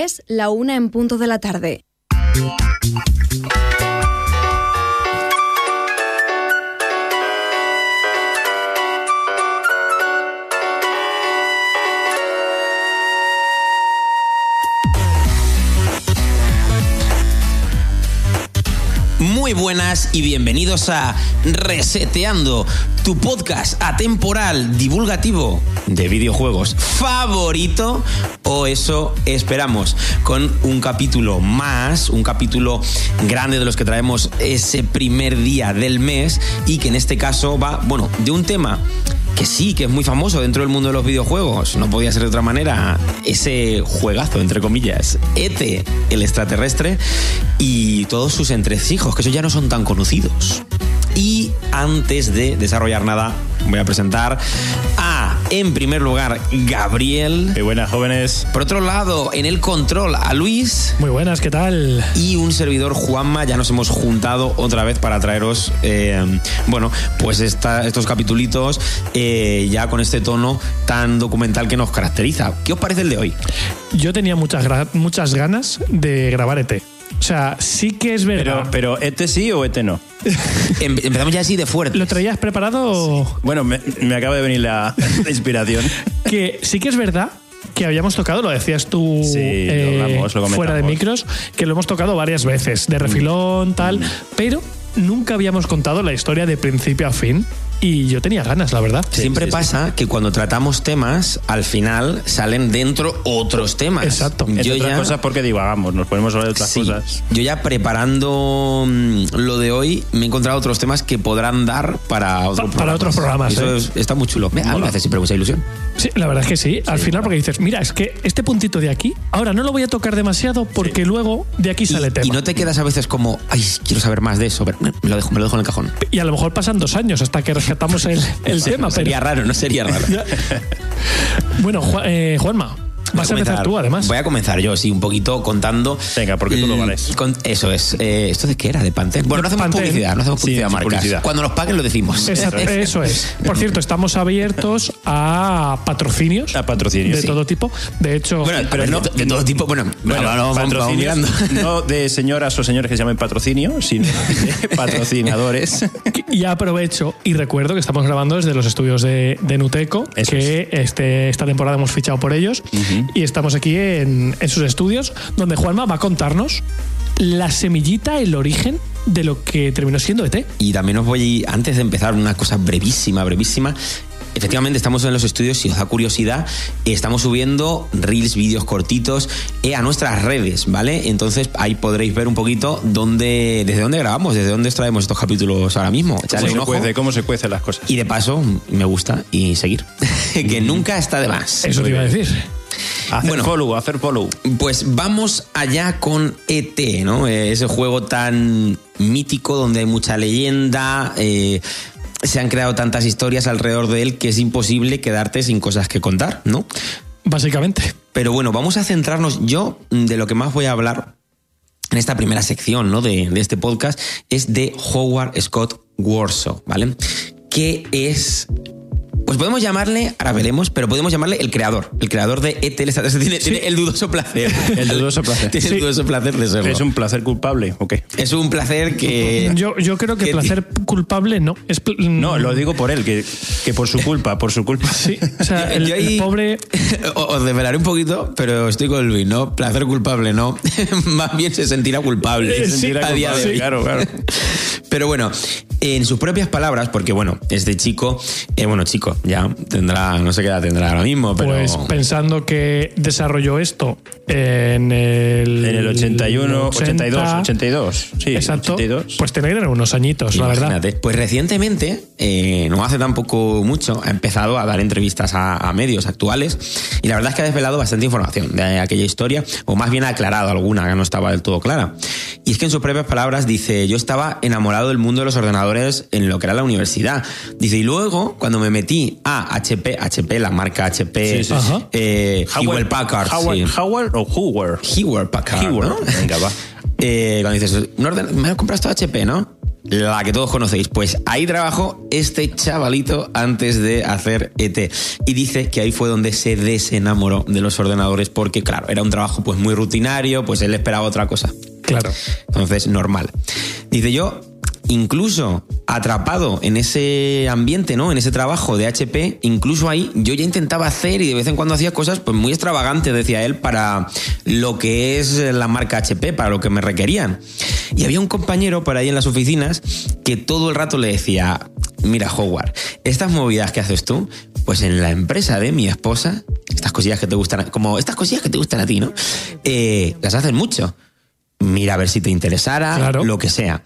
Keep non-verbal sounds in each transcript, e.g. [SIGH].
Es la una en punto de la tarde. Buenas y bienvenidos a Reseteando, tu podcast atemporal divulgativo de videojuegos favorito, o eso esperamos, con un capítulo más, un capítulo grande de los que traemos ese primer día del mes y que en este caso va, bueno, de un tema que sí, que es muy famoso dentro del mundo de los videojuegos, no podía ser de otra manera, ese juegazo, entre comillas, ET, el extraterrestre, y todos sus entresijos, que eso ya no son tan conocidos. Y antes de desarrollar nada, voy a presentar a, en primer lugar, Gabriel. Qué buenas, jóvenes. Por otro lado, en el control, a Luis. Muy buenas, ¿qué tal? Y un servidor, Juanma. Ya nos hemos juntado otra vez para traeros, eh, bueno, pues esta, estos capitulitos eh, ya con este tono tan documental que nos caracteriza. ¿Qué os parece el de hoy? Yo tenía muchas, muchas ganas de grabar ET. O sea, sí que es verdad. Pero, pero ¿este sí o este no? [LAUGHS] Em, empezamos ya así de fuerte. ¿Lo traías preparado? Bueno, me, me acaba de venir la, la [LAUGHS] inspiración. que sí que es verdad que habíamos tocado, lo decías tú Sí, eh, lo hablamos, lo fuera de micros, que lo hemos tocado varias veces, de refilón, tal, pero nunca habíamos contado la historia de principio a fin y yo tenía ganas, la verdad. Siempre sí, sí. pasa que cuando tratamos temas, al final salen dentro otros temas. Exacto. Yo otras ya, cosas porque divagamos, nos ponemos sobre otras sí, cosas. yo ya preparando mm, lo de hoy, me he encontrado otros temas que podrán dar para, otro Pa- para otros programas, Eso ¿eh? es- está muy chulo. Me, a mí me hace siempre mucha ilusión. Sí, la verdad es que sí. Al final, porque dices, mira, es que este puntito de aquí, ahora no lo voy a tocar demasiado porque luego de aquí sale Y, tema. y no te quedas a veces como, ay, quiero saber más de eso. pero me lo dejo, me lo dejo en el cajón. Y a lo mejor pasan dos años hasta que rescatamos el, el tema. pero- Sería raro, no sería raro. [LAUGHS] Bueno, eh, Juanma, vas a empezar tú además. Voy a comenzar yo, sí, un poquito contando. Venga, porque tú lo vales. con- eso es. Eh, ¿Esto de qué era? ¿De Pantene? Bueno, no hacemos Pantene. publicidad, no hacemos Sí, publicidad marcas. publicidad. Cuando nos paguen lo decimos. Exacto, eso es. Por cierto, estamos abiertos a patrocinios. A patrocinios, De sí. todo tipo. De hecho, Bueno, pero no, de todo tipo. Bueno, Bueno, [LAUGHS] no, no, patrocinios, de señoras o señores que se llamen patrocinio, sino de [LAUGHS] patrocinadores. y aprovecho y recuerdo que estamos grabando desde los estudios de, de Nuteco, Eso que este, esta temporada hemos fichado por ellos. Y estamos aquí en, en sus estudios, donde Juanma va a contarnos la semillita, el origen de lo que terminó siendo ET. Y también os voy, antes de empezar, una cosa brevísima, brevísima. Efectivamente, estamos en los estudios, si os da curiosidad, estamos subiendo reels, vídeos cortitos eh, a nuestras redes, ¿vale? Entonces ahí podréis ver un poquito dónde, desde dónde grabamos, desde dónde os traemos estos capítulos ahora mismo. ¿Cómo un se, ojo. cuece, ¿Cómo se cuecen las cosas? Y de paso, me gusta y seguir. [LAUGHS] que nunca está de más. Eso te iba a decir. Hacer bueno. follow, hacer follow. Pues vamos allá con ET, ¿no? Eh, ese juego tan mítico donde hay mucha leyenda. eh, se han creado tantas historias alrededor de él que es imposible quedarte sin cosas que contar, ¿no? Básicamente. Pero bueno, vamos a centrarnos. Yo, mm, de lo que más voy a hablar en esta primera sección ¿no? de, de este podcast es de Howard Scott Warsaw, ¿vale? Que es. Pues podemos llamarle, ahora veremos, pero podemos llamarle el creador. El creador de ET. el extraterrestre. Tiene, tiene el dudoso placer. [LAUGHS] El dudoso placer. [LAUGHS] tiene el dudoso placer de serlo. ¿Es un placer culpable o qué? Es un placer que. Yo, yo creo que que- placer culpable no. Es pl- No, lo digo por él, que, que por su culpa, por su culpa. Sí, o sea, el, pobre. [LAUGHS] Os develaré un poquito, pero estoy con Luis, ¿no? Placer culpable, ¿no. Más bien se sentirá culpable. Se sentirá a día de hoy. claro, claro. Pero bueno, en sus propias palabras, porque bueno, este chico, eh, bueno, chico, ya tendrá, no sé qué edad tendrá ahora mismo, pero. Pues pensando que desarrolló esto en el. En el 81, 82, 80, 82. Sí, Exacto. 82. Pues tiene que tener unos añitos, la verdad. Imagínate. Pues recientemente, eh, no hace tampoco mucho, ha empezado a dar entrevistas a, a medios actuales y la verdad es que ha desvelado bastante información de aquella historia, o más bien ha aclarado alguna que no estaba del todo clara. Y es que en sus propias palabras dice, yo estaba enamorado del mundo de los ordenadores en lo que era la universidad. Dice, y luego, cuando me metí a HP, HP, la marca HP, Sí, sí, sí. eh, Hewlett Packard, Howard, sí. Howard o Hoover. Hewlett Packard, Hewlett. ¿no? Venga, va. Eh, cuando dices, un orden- me has comprado esto HP, ¿no? la que todos conocéis. Pues ahí trabajó este chavalito antes de hacer ET. Y dice que ahí fue donde se desenamoró de los ordenadores porque, claro, era un trabajo pues muy rutinario, pues él esperaba otra cosa. Claro. Entonces, normal. Dice yo, incluso atrapado en ese ambiente, ¿no? En ese trabajo de HP, incluso ahí yo ya intentaba hacer y de vez en cuando hacía cosas pues muy extravagantes, decía él, para lo que es la marca HP, para lo que me requerían. Y había un compañero por ahí en las oficinas que todo el rato le decía, mira Howard, estas movidas que haces tú, pues en la empresa de mi esposa, estas cosillas que te gustan, como estas cosillas que te gustan a ti, ¿no? Eh, las hacen mucho. Mira a ver si te interesara, Claro. lo que sea.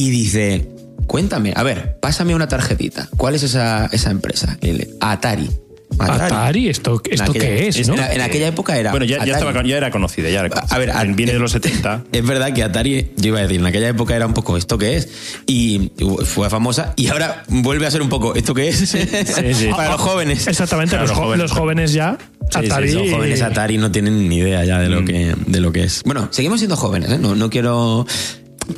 Y dice, cuéntame, a ver, pásame una tarjetita. ¿Cuál es esa, esa empresa? El Atari. Atari, ¿esto, esto aquella- qué es, no? En, en aquella época era. Bueno, ya, ya, estaba, ya era conocida. Ya era A ver, conocida. viene de los [LAUGHS] 70. Es verdad que Atari, yo iba a decir, en aquella época era un poco esto que es. Y fue famosa. Y ahora vuelve a ser un poco esto que es. sí. [LAUGHS] Para los jóvenes. Exactamente, Claro, los, los jóvenes. los jóvenes ya. Sí, sí, Atari, los jóvenes Atari no tienen ni idea ya de lo, que, de lo que es. Bueno, seguimos siendo jóvenes, ¿eh? No, no quiero.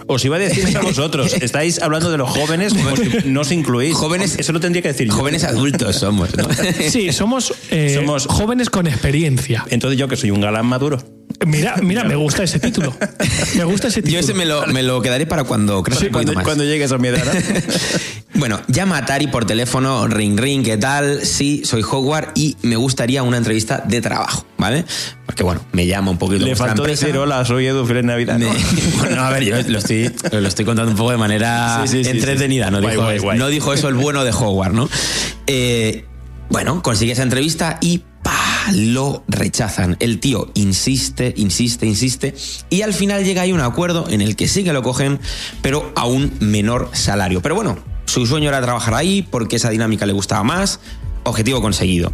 Os iba a decir eso a vosotros. Estáis hablando de los jóvenes como si no os incluís. Jóvenes- Eso lo tendría que decir yo. Jóvenes adultos somos, ¿no? Sí, somos, eh, Somos- jóvenes con experiencia. Entonces yo que soy un galán maduro. Mira, [LAUGHS] mira, me gusta ese título. Me gusta ese título. [LAUGHS] Yo ese me lo, me lo quedaré para cuando crezca un poquito cuando, más. cuando llegues a mi edad. [LAUGHS] Bueno, llama a Atari por teléfono, ring ring, ¿qué tal? Sí, soy Howard y me gustaría una entrevista de trabajo, ¿vale? Porque bueno, me llama un poquito Le faltó empresa. decir hola, soy Edu, feliz Navidad. Bueno, a ver, yo lo estoy, lo estoy contando un poco de manera Sí, sí, sí, entretenida. sí. No, Guay, dijo, guay, guay. no dijo eso el bueno de Howard, ¿no? Eh, bueno, consigue esa entrevista y. lo rechazan. El tío insiste, insiste, insiste y al final llega ahí un acuerdo en el que sí que lo cogen, pero a un menor salario. Pero bueno, su sueño era trabajar ahí porque esa dinámica le gustaba más. Objetivo conseguido.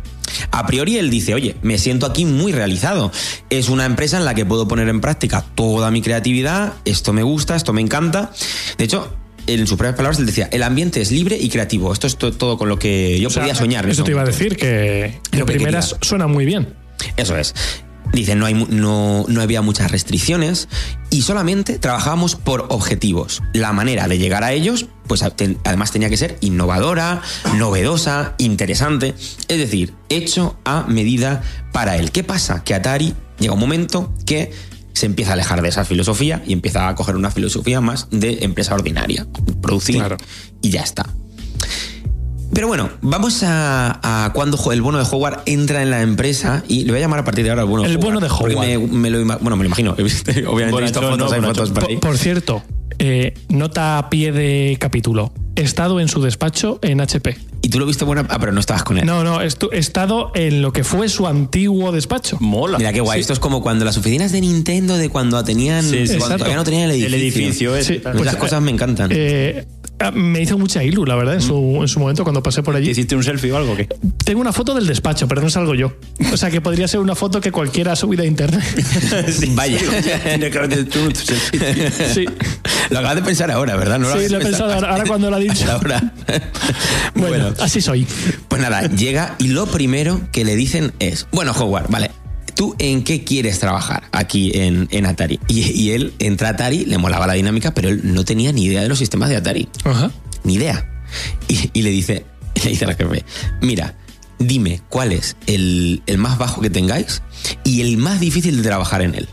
A priori él dice, oye, me siento aquí muy realizado. Es una empresa en la que puedo poner en práctica toda mi creatividad, esto me gusta, esto me encanta. De hecho, en sus propias palabras él decía, el ambiente es libre y creativo. Esto es to- todo con lo que yo O sea, podía soñar. Eso te iba a momento". decir, que Lo de que primeras quería. suena muy bien. Eso es. Dice, no, hay, no, no había muchas restricciones y solamente trabajábamos por objetivos. La manera de llegar a ellos, pues además tenía que ser innovadora, novedosa, interesante. Es decir, hecho a medida para él. ¿Qué pasa? Que Atari llega un momento que se empieza a alejar de esa filosofía y empieza a coger una filosofía más de empresa ordinaria. Producir Claro. y ya está. Pero bueno, vamos a, a cuando el bono de Howard entra en la empresa y le voy a llamar a partir de ahora el bono de El Howard. bono de Howard. Me, me lo, ima- bueno, me lo imagino. [LAUGHS] Obviamente he visto fotos, ¿no? hay fotos por ahí. Por, por cierto, eh, nota a pie de capítulo. He estado en su despacho en HP. Y tú lo viste buena. Ah, pero no estabas con él. No, no, he estado en lo que fue su antiguo despacho. Mola. Mira qué guay. Sí. Esto es como cuando las oficinas de Nintendo, de cuando tenían. Sí, sí. cuando Exacto. todavía no tenían el edificio. El edificio ese. Sí, tal. Pues Esas cosas me encantan. Eh, me hizo mucha ilu, la verdad, en su, en su momento cuando pasé por ¿Te allí. hiciste un selfie o algo? ¿Qué? Tengo una foto del despacho, pero no salgo yo. O sea que podría ser una foto que cualquiera ha subido a internet. [LAUGHS] Vaya. Tiene que haber hecho un selfie. Sí. Lo acabas de pensar ahora, ¿verdad? No Sí, habías lo he pensado ahora- ahora cuando lo ha dicho. [LAUGHS] ahora. Bueno, así soy. Pues nada, llega y lo primero que le dicen es, bueno, Howard, vale, ¿tú en qué quieres trabajar aquí en, en Atari? Y, y él entra a Atari, le molaba la dinámica, pero él no tenía ni idea de los sistemas de Atari. Ajá. Ni idea. Y, y le dice, [LAUGHS] le dice a la jefe, mira, dime cuál es el, el más bajo que tengáis y el más difícil de trabajar en él.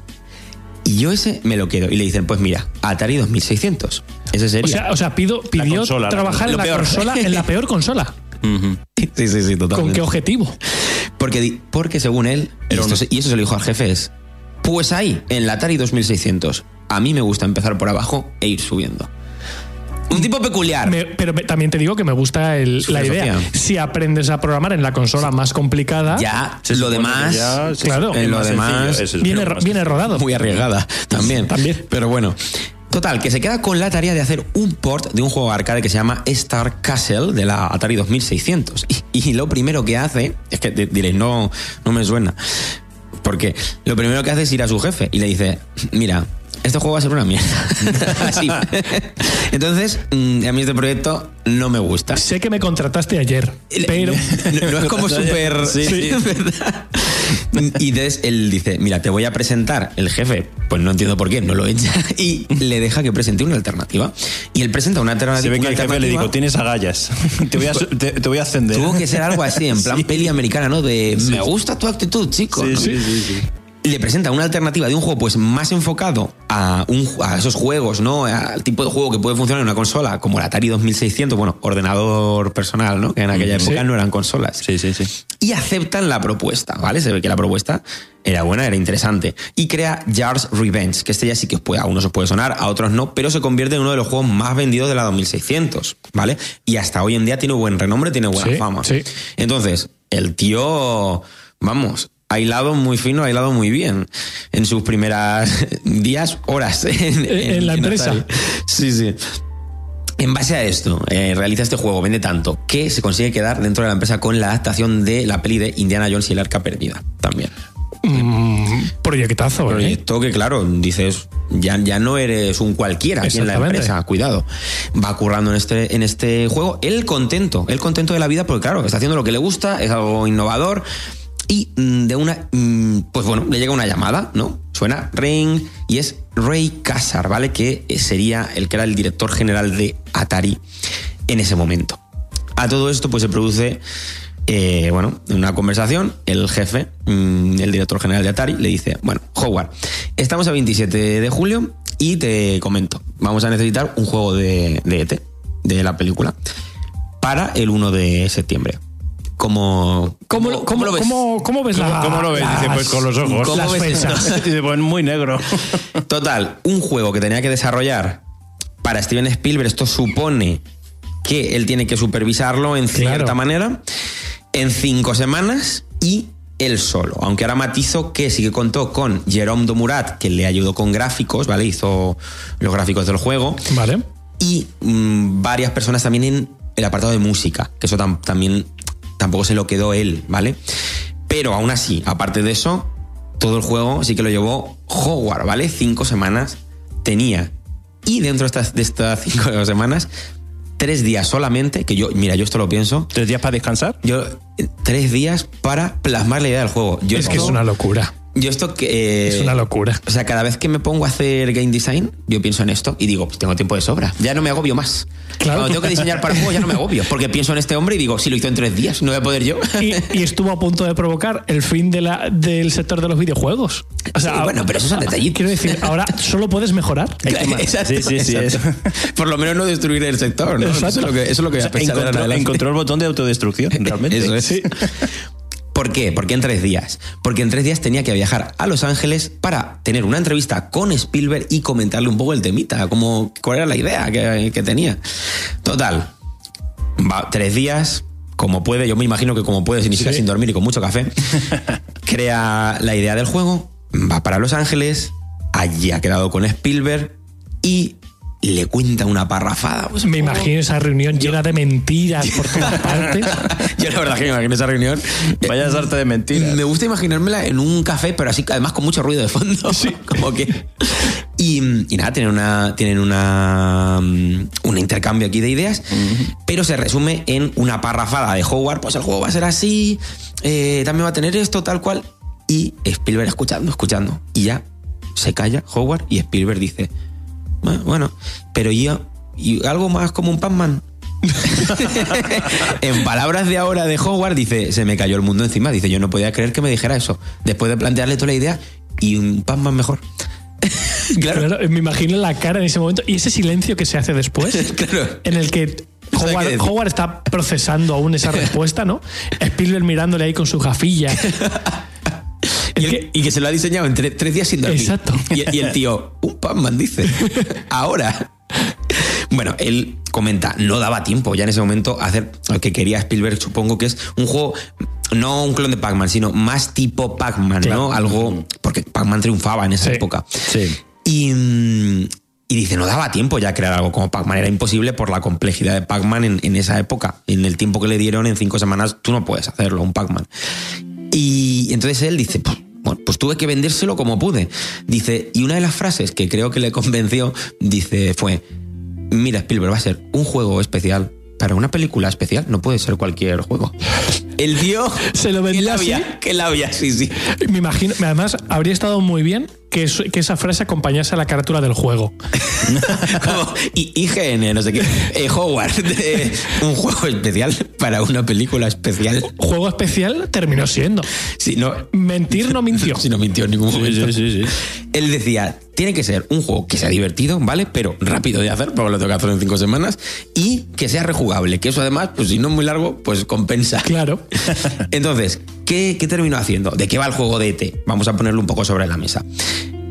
Y yo ese me lo quedo. Y le dicen, pues mira, Atari 2600. Ese O sería. sea, o sea pido, pidió consola, la- trabajar en la peor. consola, en la peor consola. [LAUGHS] Sí, sí, sí, totalmente. ¿Con qué objetivo? Porque, porque según él, y, esto se- y eso se lo dijo al jefe, es, pues ahí, en la Atari 2600, a mí me gusta empezar por abajo e ir subiendo. Un tipo peculiar. Me- pero me- también te digo que me gusta el- la idea. Si aprendes a programar en la consola más complicada, ya, lo demás, ya claro. En lo más demás, sencillo, eso es viene, viene rodado. muy arriesgada también. También. Pero bueno. Total, que se queda con la tarea de hacer un port de un juego arcade que se llama Star Castle de la Atari 2600. Y, y lo primero que hace, es que di- diréis, no, no me suena. Porque lo primero que hace es ir a su jefe y le dice, mira, este juego va a ser una mierda. [LAUGHS] Así. Entonces, mm, a mí este proyecto no me gusta. Sé que me contrataste ayer, pero [LAUGHS] No, no es como [LAUGHS] súper... Sí, sí. ¿verdad? Y entonces él dice, mira, te voy a presentar el jefe. Pues no entiendo por qué, no lo echa. [LAUGHS] Y le deja que presente una alternativa. Y él presenta una alternativa. Se ve que el jefe le digo, tienes agallas. [LAUGHS] Te voy a, te, te voy a ascender. Tuvo que ser algo así, en plan [LAUGHS] Sí. peli americana, ¿no? De me gusta tu actitud, chico. Sí, ¿no? sí, sí, sí. Le presenta una alternativa de un juego pues más enfocado a, un, a esos juegos, ¿no? Al tipo de juego que puede funcionar en una consola, como el Atari 2600, bueno, ordenador personal, ¿no? Que en aquella Sí. época no eran consolas. Sí, sí, sí. Y aceptan la propuesta, ¿vale? Se ve que la propuesta era buena, era interesante. Y crea Jars Revenge, que este ya sí que os puede, a unos os puede sonar, a otros no, pero se convierte en uno de los juegos más vendidos de la 2600, ¿vale? Y hasta hoy en día tiene buen renombre, tiene buena Sí, fama. sí. Entonces, el tío, vamos, ha hilado muy fino, ha hilado muy bien en sus primeras [LAUGHS] días, horas [LAUGHS] en, En la empresa. Atari. Sí, sí. En base a esto, eh, realiza este juego, vende tanto, que se consigue quedar dentro de la empresa con la adaptación de la peli de Indiana Jones y el arca perdida también. Mm, proyectazo, ¿eh? Proyecto que, claro, dices, ya, ya no eres un cualquiera aquí en la empresa, cuidado. Va currando en este, en este juego. Él contento, él contento de la vida porque, claro, está haciendo lo que le gusta, es algo innovador. Y mm, de una, mm, pues bueno, le llega una llamada, ¿no? Suena ring y es Ray Kassar, ¿vale? Que sería el que era el director general de Atari en ese momento. A todo esto, pues se produce, eh, bueno, una conversación. El jefe, mm, el director general de Atari, le dice: Bueno, Howard, estamos a 27 de julio y te comento, vamos a necesitar un juego de, de ET, de la película, para el 1 de septiembre. ¿Cómo, ¿Cómo, lo- cómo, lo ves? cómo- cómo ves la, ¿Cómo lo ves? Dice, pues con los ojos. ¿Cómo las ves? [LAUGHS] Dice, pues muy negro. [LAUGHS] Total, un juego que tenía que desarrollar para Steven Spielberg, esto supone que él tiene que supervisarlo en cierta Claro. manera en cinco semanas y él solo. Aunque ahora matizo que sí que contó con Jerome Domurat, que le ayudó con gráficos, ¿vale? Hizo los gráficos del juego. Vale. Y mm, varias personas también en el apartado de música, que eso tam- también tampoco se lo quedó él, ¿vale? Pero aún así, aparte de eso, todo el juego sí que lo llevó Howard, ¿vale? Cinco semanas tenía. Y dentro de estas, de estas cinco [LAUGHS] semanas, tres días solamente, que yo, mira, yo esto lo pienso, ¿Tres días para descansar? yo, eh, tres días para plasmar la idea del juego. Yo Es que es una locura. Yo esto que... eh, Es una locura. o sea, cada vez que me pongo a hacer game design, yo pienso en esto y digo, pues tengo tiempo de sobra. Ya no me agobio más. Claro. Cuando tengo que diseñar para juegos ya no me agobio. Porque pienso en este hombre y digo, si lo hizo en tres días, no voy a poder yo. Y, y [LAUGHS] estuvo a punto de provocar el fin de la, del sector de los videojuegos. O sea, Sí, bueno, pero esos son detallitos. Quiero decir, ahora solo puedes mejorar. [LAUGHS] Exacto, Sí, sí, sí. [LAUGHS] Por lo menos no destruir el sector, ¿no? Eso es lo que, eso es lo que voy a pensar encontró, encontró el botón de autodestrucción, realmente. Eso es. ¿Por qué? Porque en tres días. Porque en tres días tenía que viajar a Los Ángeles para tener una entrevista con Spielberg y comentarle un poco el temita, como cuál era la idea que, que tenía. Total, va tres días, como puede, yo me imagino que como puede, significa Sí. sin dormir y con mucho café, [LAUGHS] crea la idea del juego, va para Los Ángeles, allí ha quedado con Spielberg y le cuenta una parrafada. Pues, Me imagino esa reunión llena de mentiras por todas [LAUGHS] partes. Yo la verdad que me imagino esa reunión. Vaya sarta de mentiras. Me gusta imaginármela en un café, pero así además con mucho ruido de fondo. Sí. [LAUGHS] Como que. Y, y nada, tienen una. Tienen una. mm, un intercambio aquí de ideas. Pero se resume en una parrafada de Howard. Pues el juego va a ser así. eh, también va a tener esto, tal cual. Y Spielberg escuchando, escuchando. Y ya se calla Howard y Spielberg dice. "Bueno, pero yo. Y algo más como un Pac-Man. [LAUGHS] en palabras de ahora de Howard, dice, se me cayó el mundo encima. Dice, yo no podía creer que me dijera eso. Después de plantearle toda la idea y un Pac-Man mejor. [LAUGHS] claro, Claro, me imagino la cara en ese momento y ese silencio que se hace después, [LAUGHS] claro. en el que Howard, está procesando aún esa respuesta, ¿no? Spielberg mirándole ahí con su gafilla. Y, el- que- y que se lo ha diseñado en tre- tres días sin dormir. Exacto. Y, y el tío, un Pac-Man, dice. [LAUGHS] Ahora. Bueno, él comenta, no daba tiempo ya en ese momento a hacer lo que quería Spielberg, supongo que es un juego, no un clon de Pac-Man, sino más tipo Pac-Man, Claro. ¿no? Algo, porque Pac-Man triunfaba en esa Sí. época. Sí. Y, mm, y dice, no daba tiempo ya crear algo como Pac-Man, era imposible por la complejidad de Pac-Man en, en esa época. En el tiempo que le dieron, en cinco semanas, tú no puedes hacerlo, un Pac-Man. Y entonces él dice, pues, bueno, pues tuve que vendérselo como pude. Dice, y una de las frases que creo que le convenció, dice, fue, mira Spielberg, va a ser un juego especial. Para una película especial no puede ser cualquier juego. El tío. Se lo ¿qué vendía labia? así. ¿Qué labia? Sí, sí. Me imagino, además, habría estado muy bien que, eso- que esa frase acompañase a la carátula del juego. Como IGN, no sé qué. Eh, Howard, eh, un juego especial para una película especial. Juego especial terminó siendo. Sí, no, Mentir no mintió. [LAUGHS] si no mintió en ningún momento. sí, sí, sí. Él decía, tiene que ser un juego que sea divertido, ¿vale? Pero rápido de hacer, porque lo tengo que hacer en cinco semanas, y que sea rejugable, que eso además, pues si no es muy largo, pues compensa. Claro. Entonces, ¿qué, qué terminó haciendo? ¿De qué va el juego de ET? Vamos a ponerlo un poco sobre la mesa.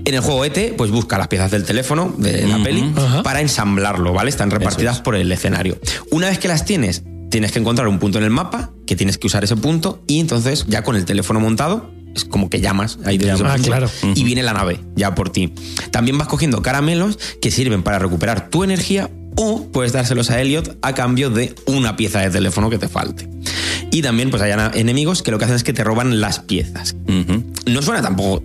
En el juego ET, pues busca las piezas del teléfono, de la peli, para ensamblarlo, ¿vale? Están repartidas por el escenario. Una vez que las tienes, tienes que encontrar un punto en el mapa, que tienes que usar ese punto, y entonces ya con el teléfono montado, es como que llamas ahí desde ese Ah, claro. y viene la nave ya por ti. También vas cogiendo caramelos que sirven para recuperar tu energía o puedes dárselos a Elliot a cambio de una pieza de teléfono que te falte. Y también pues hay enemigos que lo que hacen es que te roban las piezas. No suena tampoco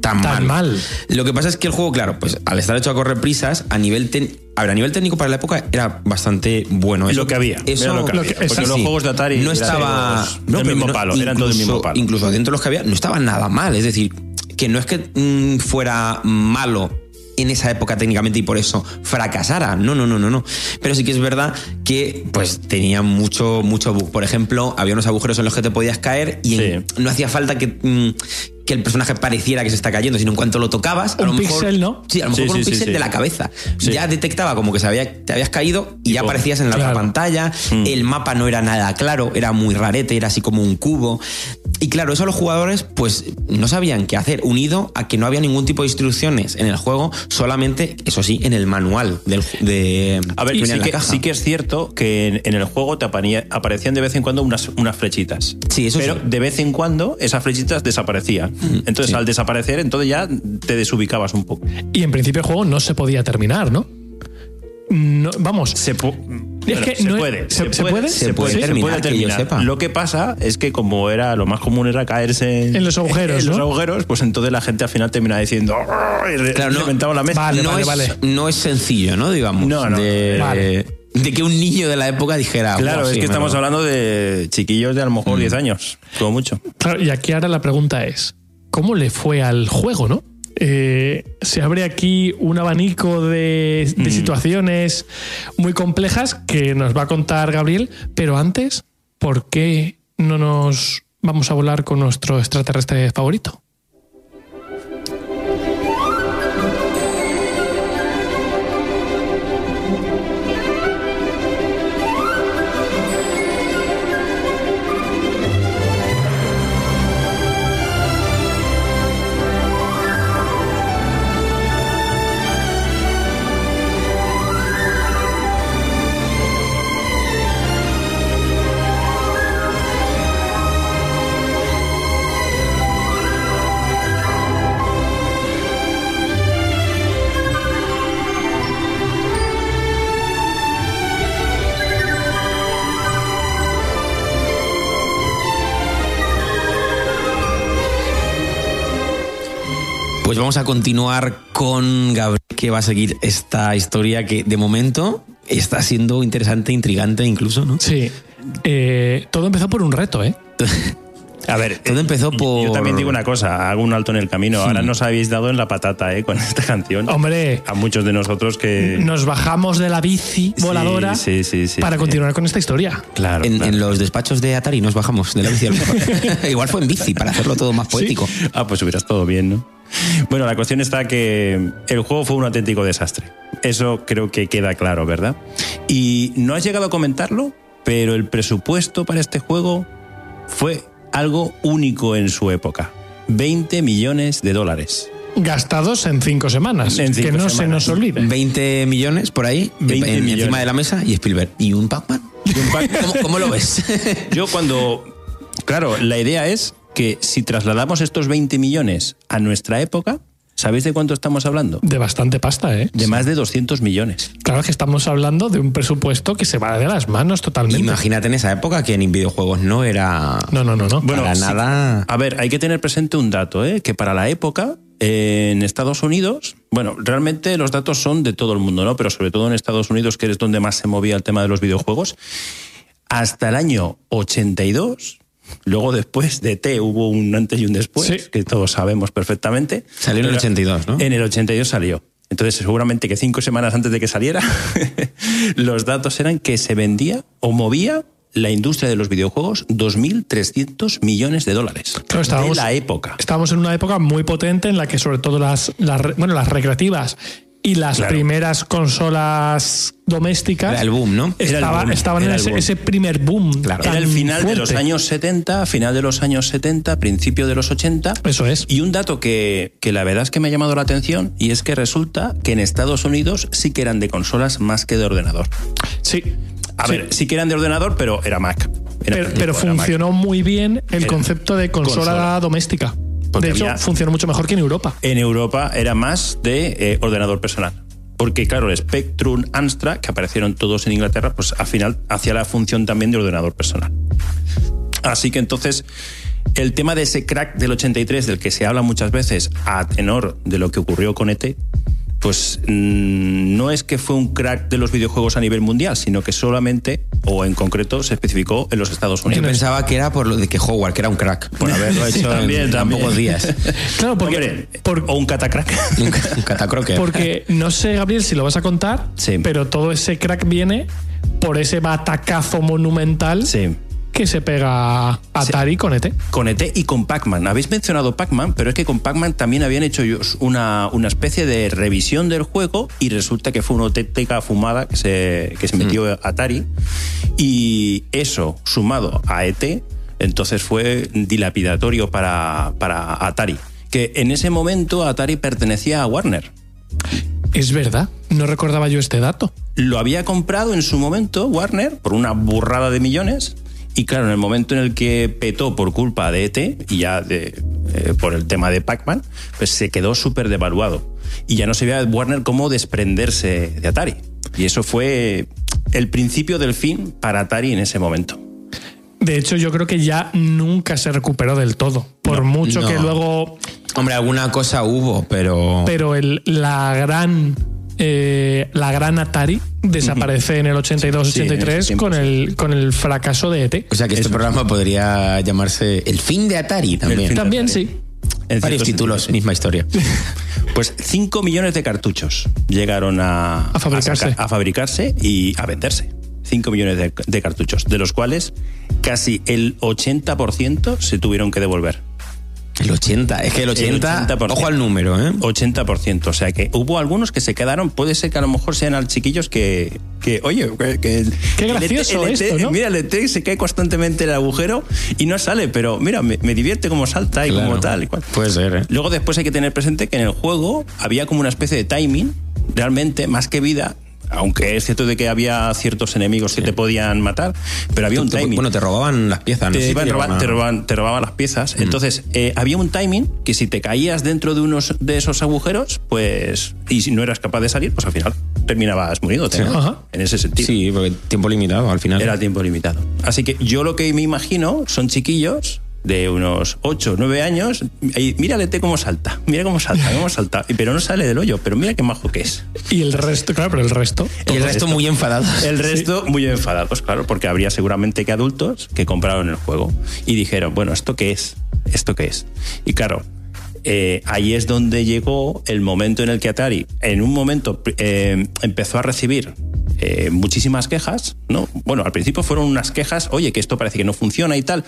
tan, Tan mal. Lo que pasa es que el juego, claro, pues al estar hecho a correr prisas, a nivel ten- a ver, a nivel técnico para la época era bastante bueno. Es lo que había. Eso, lo que lo había. que- Porque sí, los juegos de Atari no estaba no, del mismo no, palo, eran todos del mismo incluso- palo. Incluso dentro de los que había no estaba nada mal, es decir, que no es que mm, fuera malo en esa época técnicamente y por eso fracasara. No, no, no, no, no. Pero sí que es verdad que pues tenía mucho mucho bug. Por ejemplo, había unos agujeros en los que te podías caer y en- no hacía falta que mm, que el personaje pareciera que se está cayendo, sino en cuanto lo tocabas, a Un lo mejor píxel, ¿no? Sí, a lo mejor Sí, con un sí, sí, píxel sí. de la cabeza. Sí. Ya detectaba como que se había, te habías caído y ya pum. aparecías en la Claro. otra pantalla. El mapa no era nada claro, era muy rarete, era así como un cubo. Y claro, eso los jugadores pues no sabían qué hacer, unido a que no había ningún tipo de instrucciones en el juego, solamente, eso sí, en el manual del, de... A ver, que sí venía en la que, caja. sí que es cierto que en, en el juego te aparecían de vez en cuando unas, unas flechitas. Sí, eso Pero sí. de vez en cuando esas flechitas desaparecían. Entonces, sí. al desaparecer, entonces ya te desubicabas un poco. Y en principio el juego no se podía terminar, ¿no? No, vamos. Se, pu- Es bueno, que se no es- puede, ¿se- se puede? Se puede terminar, que yo sepa. Lo que pasa es que como era lo más común era caerse En los agujeros, en los ¿no? agujeros, pues entonces la gente al final termina diciendo Claro, no- la mesa. Vale, no, vale, es, vale. no es sencillo, ¿no? Digamos. No, no. De, Vale. de que un niño de la época dijera... Claro, "Buah, es sí, que estamos lo-". hablando de chiquillos de a lo mejor 10 años, como mucho. Claro, y aquí ahora la pregunta es: ¿cómo le fue al juego, no? Eh, se abre aquí un abanico de, de situaciones muy complejas que nos va a contar Gabriel, pero antes, ¿por qué no nos vamos a volar con nuestro extraterrestre favorito? Vamos a continuar con Gabriel, que va a seguir esta historia que de momento está siendo interesante, intrigante incluso, ¿no? Sí. Eh, todo empezó por un reto, ¿eh? A ver, Todo empezó yo- por- Yo también digo una cosa, hago un alto en el camino. Ahora nos habéis dado en la patata, ¿eh? Con esta canción. Hombre, A muchos de nosotros que. nos bajamos de la bici voladora sí, sí, sí, para sí. continuar con esta historia. Claro. En, claro. en los despachos de Atari nos bajamos de la bici. [LAUGHS] [LAUGHS] Igual fue en bici para hacerlo todo más poético. Ah, pues hubiera estado bien, ¿no? [LAUGHS] Bueno, la cuestión está que el juego fue un auténtico desastre. Eso creo que queda claro, ¿verdad? Y no has llegado a comentarlo, pero el presupuesto para este juego fue algo único en su época. 20 millones de dólares. Gastados en cinco semanas. En que no se nos olvide. 20 millones por ahí, 20 en- millones. encima de la mesa, y Spielberg. ¿Y un Pac-Man? ¿Cómo, cómo lo ves? [LAUGHS] Yo cuando... Claro, la idea es que si trasladamos estos 20 millones a nuestra época, ¿sabéis de cuánto estamos hablando? De bastante pasta, ¿eh? De más de 200 millones. Claro que estamos hablando de un presupuesto que se va de las manos totalmente. Imagínate en esa época que en videojuegos no era No, no, no, no. Bueno, para sí. nada. A ver, hay que tener presente un dato, ¿eh? que para la época eh, en Estados Unidos, bueno, realmente los datos son de todo el mundo, ¿no? Pero sobre todo en Estados Unidos, que es donde más se movía el tema de los videojuegos, hasta el año 82, Luego después de T hubo un antes y un después, Sí. que todos sabemos perfectamente. Salió en el Pero 82, ¿no? En el 82 salió. Entonces, seguramente que cinco semanas antes de que saliera, [LAUGHS] los datos eran que se vendía o movía la industria de los videojuegos 2.300 millones de dólares. Claro, estábamos- de la época. Estábamos en una época muy potente en la que sobre todo las, las bueno, las recreativas y las Claro. primeras consolas domésticas Era el boom, ¿no? El estaba- boom, estaban en era ese, boom. ese primer boom. Claro. Era el final de los años 70, final de los años 70, principio de los 80. Eso es. Y un dato que, que la verdad es que me ha llamado la atención y es que resulta que en Estados Unidos sí que eran de consolas más que de ordenador. Sí. A Sí. ver, sí que eran de ordenador, pero era Mac. Era Pero, Mac. funcionó muy bien el Era concepto de consola, consola. doméstica. Porque de hecho, había- funcionó mucho mejor que en Europa. En Europa era más de eh, ordenador personal. Porque, claro, el Spectrum, Amstrad, que aparecieron todos en Inglaterra, pues al final hacía la función también de ordenador personal. Así que entonces, el tema de ese crack del 83, del que se habla muchas veces a tenor de lo que ocurrió con ET, pues mm, no es que fue un crack de los videojuegos a nivel mundial, sino que solamente, o en concreto, se especificó en los Estados Yo Unidos. pensaba que era por lo de que Howard, que era un crack, por [LAUGHS] haberlo hecho también, en también. pocos días. [LAUGHS] Claro, porque, Hombre, por- o un catacrack. [LAUGHS] Un, un catacroker. porque no sé, Gabriel, si lo vas a contar, Sí. pero todo ese crack viene por ese batacazo monumental sí. Que se pega Atari con ET. Con ET y con Pac-Man. Habéis mencionado Pac-Man, pero es que con Pac-Man también habían hecho ellos una, una especie de revisión del juego y resulta que fue una auténtica fumada que se, que se metió Atari. Y eso, sumado a ET, entonces fue dilapidatorio para, para Atari. Que en ese momento Atari pertenecía a Warner. Es verdad, no recordaba yo este dato. Lo había comprado en su momento Warner por una burrada de millones. Y claro, en el momento en el que petó por culpa de ET y ya de, eh, por el tema de Pac-Man, pues se quedó súper devaluado. Y ya no se veía Warner cómo desprenderse de Atari. Y eso fue el principio del fin para Atari en ese momento. De hecho, yo creo que ya nunca se recuperó del todo. Por mucho no. que luego. Hombre, alguna cosa hubo, pero... Pero el, la gran. Eh, la gran Atari desaparece en el 82-83 Sí, en esos tiempos, con, el, con el fracaso de ET. O sea que este Eso. programa podría llamarse El fin de Atari también. También Atari. sí. En Varios títulos, misma historia. [LAUGHS] Pues 5 millones de cartuchos llegaron a, A fabricarse. a fabricarse y a venderse. 5 millones de, de cartuchos, de los cuales casi el 80% se tuvieron que devolver. El 80, es que el 80, 80%. ojo al número, ¿eh? 80%. O sea que hubo algunos que se quedaron, puede ser que a lo mejor sean al chiquillos que, que oye, que, que- Qué el ET gracioso el ET esto, ¿no? Mira, el ET se cae constantemente en el agujero y no sale, pero mira, me, me divierte cómo salta y Claro. como tal. y cual. Puede ser, ¿eh? Luego después hay que tener presente que en el juego había como una especie de timing, realmente, más que vida, aunque es cierto de que había ciertos enemigos que te podían matar, pero había un timing Bueno, te robaban las piezas, ¿no? te, sé si iban llegaban roban- a- te roban- te robaban las piezas. Entonces, eh, había un timing que si te caías dentro de unos de esos agujeros, pues. Y si no eras capaz de salir, pues al final terminabas muriéndote. Sí. ¿no? Ajá. En ese sentido. Sí, porque tiempo limitado al final. Era tiempo limitado. Así que yo lo que me imagino son chiquillos de unos 8 o 9 años. Y mírale cómo salta, mira cómo salta, cómo salta. Pero no sale del hoyo, pero mira qué majo que es. Y el resto, claro, pero el resto. y el resto muy enfadados. El resto muy enfadados, claro, porque habría seguramente que adultos que compraron el juego y dijeron, bueno, ¿esto qué es? ¿Esto qué es? Y claro, eh, ahí es donde llegó el momento en el que Atari, en un momento, eh, empezó a recibir eh, muchísimas quejas, ¿no? Bueno, al principio fueron unas quejas, oye, que esto parece que no funciona y tal.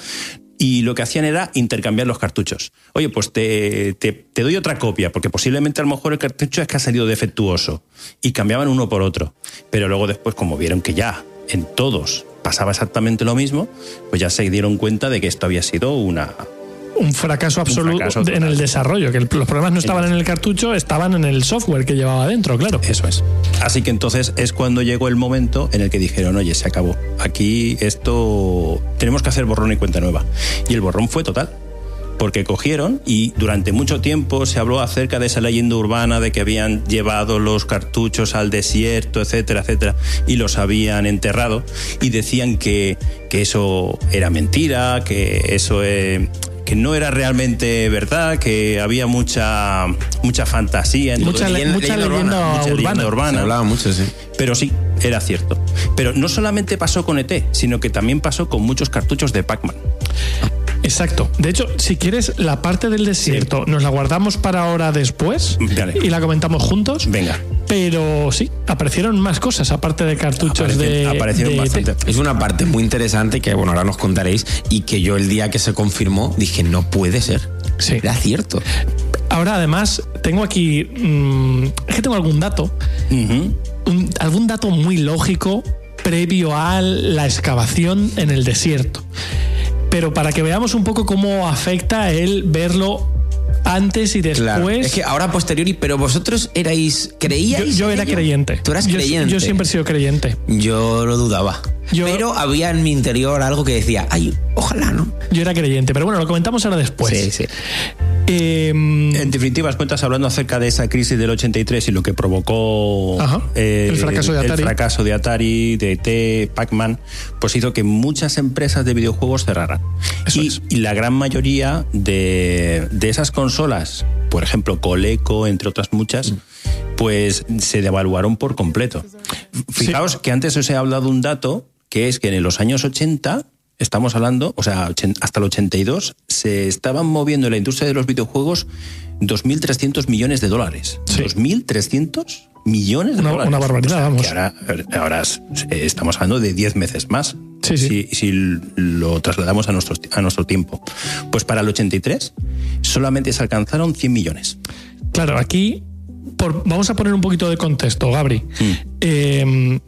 Y lo que hacían era intercambiar los cartuchos. Oye, pues te, te- doy otra copia, porque posiblemente a lo mejor el cartucho es que ha salido defectuoso. Y cambiaban uno por otro. Pero luego después, como vieron que ya en todos pasaba exactamente lo mismo, pues ya se dieron cuenta de que esto había sido una, Un fracaso absoluto fracaso en el desarrollo, que el- los problemas no estaban en el cartucho, estaban en el software que llevaba dentro, claro. Eso es. Así que entonces es cuando llegó el momento en el que dijeron, oye, se acabó. Aquí esto tenemos que hacer borrón y cuenta nueva. Y el borrón fue total. Porque cogieron y durante mucho tiempo se habló acerca de esa leyenda urbana de que habían llevado los cartuchos al desierto, etcétera, etcétera, y los habían enterrado. Y decían que, que eso era mentira, que eso eh, que no era realmente verdad, que había mucha, mucha fantasía. Mucha le- mucha leyenda mucha urbana. leyenda Se urbana. hablaba mucho, sí. Pero sí, era cierto. Pero no solamente pasó con ET, sino que también pasó con muchos cartuchos de Pac-Man. Exacto. De hecho, si quieres, la parte del desierto nos la guardamos para ahora después Dale. y la comentamos juntos. Venga. Pero sí, aparecieron más cosas aparte de cartuchos Aparecen- de. aparecieron de ET. bastante. Es una parte muy interesante que, bueno, ahora nos contaréis y que yo el día que se confirmó dije, no puede ser. Sí. Era cierto. Ahora, además, tengo aquí. mm, es que tengo algún dato. Un- algún dato muy lógico previo a la excavación en el desierto. Pero para que veamos un poco cómo afecta el verlo antes y Claro. después. Es que ahora posteriori, pero vosotros erais, yo, creíais. yo era creyente. Tú eras yo, creyente. Yo siempre he sido creyente. Yo lo dudaba. Yo- Pero había en mi interior algo que decía, ay, ojalá, ¿no? Yo era creyente. Pero bueno, lo comentamos ahora después. sí, sí. Eh, En definitivas cuentas, hablando acerca de esa crisis del 83 y lo que provocó Ajá. eh, El fracaso de Atari. el fracaso de Atari, de ET, Pac-Man, pues hizo que muchas empresas de videojuegos cerraran. Eso y, es. y la gran mayoría de, de esas consolas, por ejemplo, Coleco, entre otras muchas, Mm. pues se devaluaron por completo. Fijaos que antes os he hablado de un dato, que es que en los años 80 estamos hablando, o sea, hasta el 82, se estaban moviendo en la industria de los videojuegos 2.300 millones de dólares. Sí. 2.300 millones de Una- dólares. una barbaridad, vamos. ahora, ahora es- estamos hablando de 10 veces más. Sí, sí. Si, si lo trasladamos a nuestro, a nuestro tiempo. Pues para el 83 solamente se alcanzaron 100 millones. Claro, aquí por- vamos a poner un poquito de contexto, Gabri. Mm. Eh,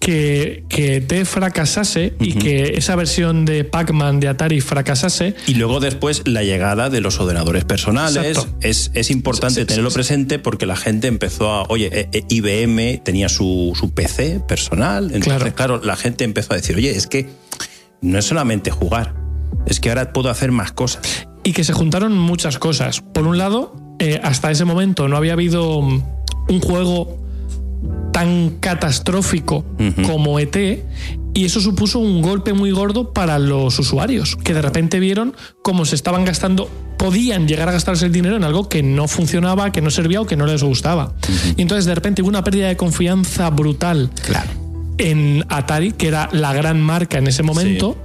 que, que te fracasase y que esa versión de Pac-Man de Atari fracasase, Y luego después la llegada de los ordenadores personales. Es, es importante Sí, sí, tenerlo sí, sí. presente porque la gente empezó a, oye, eh, eh, IBM tenía su, su PC personal. Entonces, Claro. claro. la gente empezó a decir, oye, es que no es solamente jugar, es que ahora puedo hacer más cosas. y que se juntaron muchas cosas. Por un lado, eh, hasta ese momento no había habido un juego tan catastrófico como ET y eso supuso un golpe muy gordo para los usuarios, que de repente vieron cómo se estaban gastando, podían llegar a gastarse el dinero en algo que no funcionaba, que no servía o que no les gustaba. Y entonces de repente hubo una pérdida de confianza brutal Claro. en Atari, que era la gran marca en ese momento,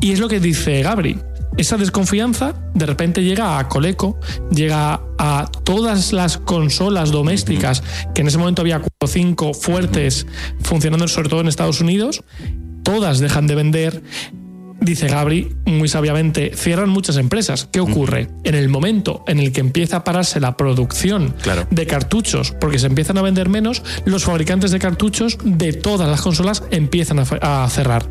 y es lo que dice Gabri. Esa desconfianza de repente llega a Coleco, llega a todas las consolas domésticas, que en ese momento había cuatro o cinco fuertes funcionando sobre todo en Estados Unidos, todas dejan de vender. Dice Gabri, muy sabiamente, cierran muchas empresas. ¿Qué ocurre? En el momento en el que empieza a pararse la producción Claro. de cartuchos, porque se empiezan a vender menos, los fabricantes de cartuchos de todas las consolas empiezan a, cerrar.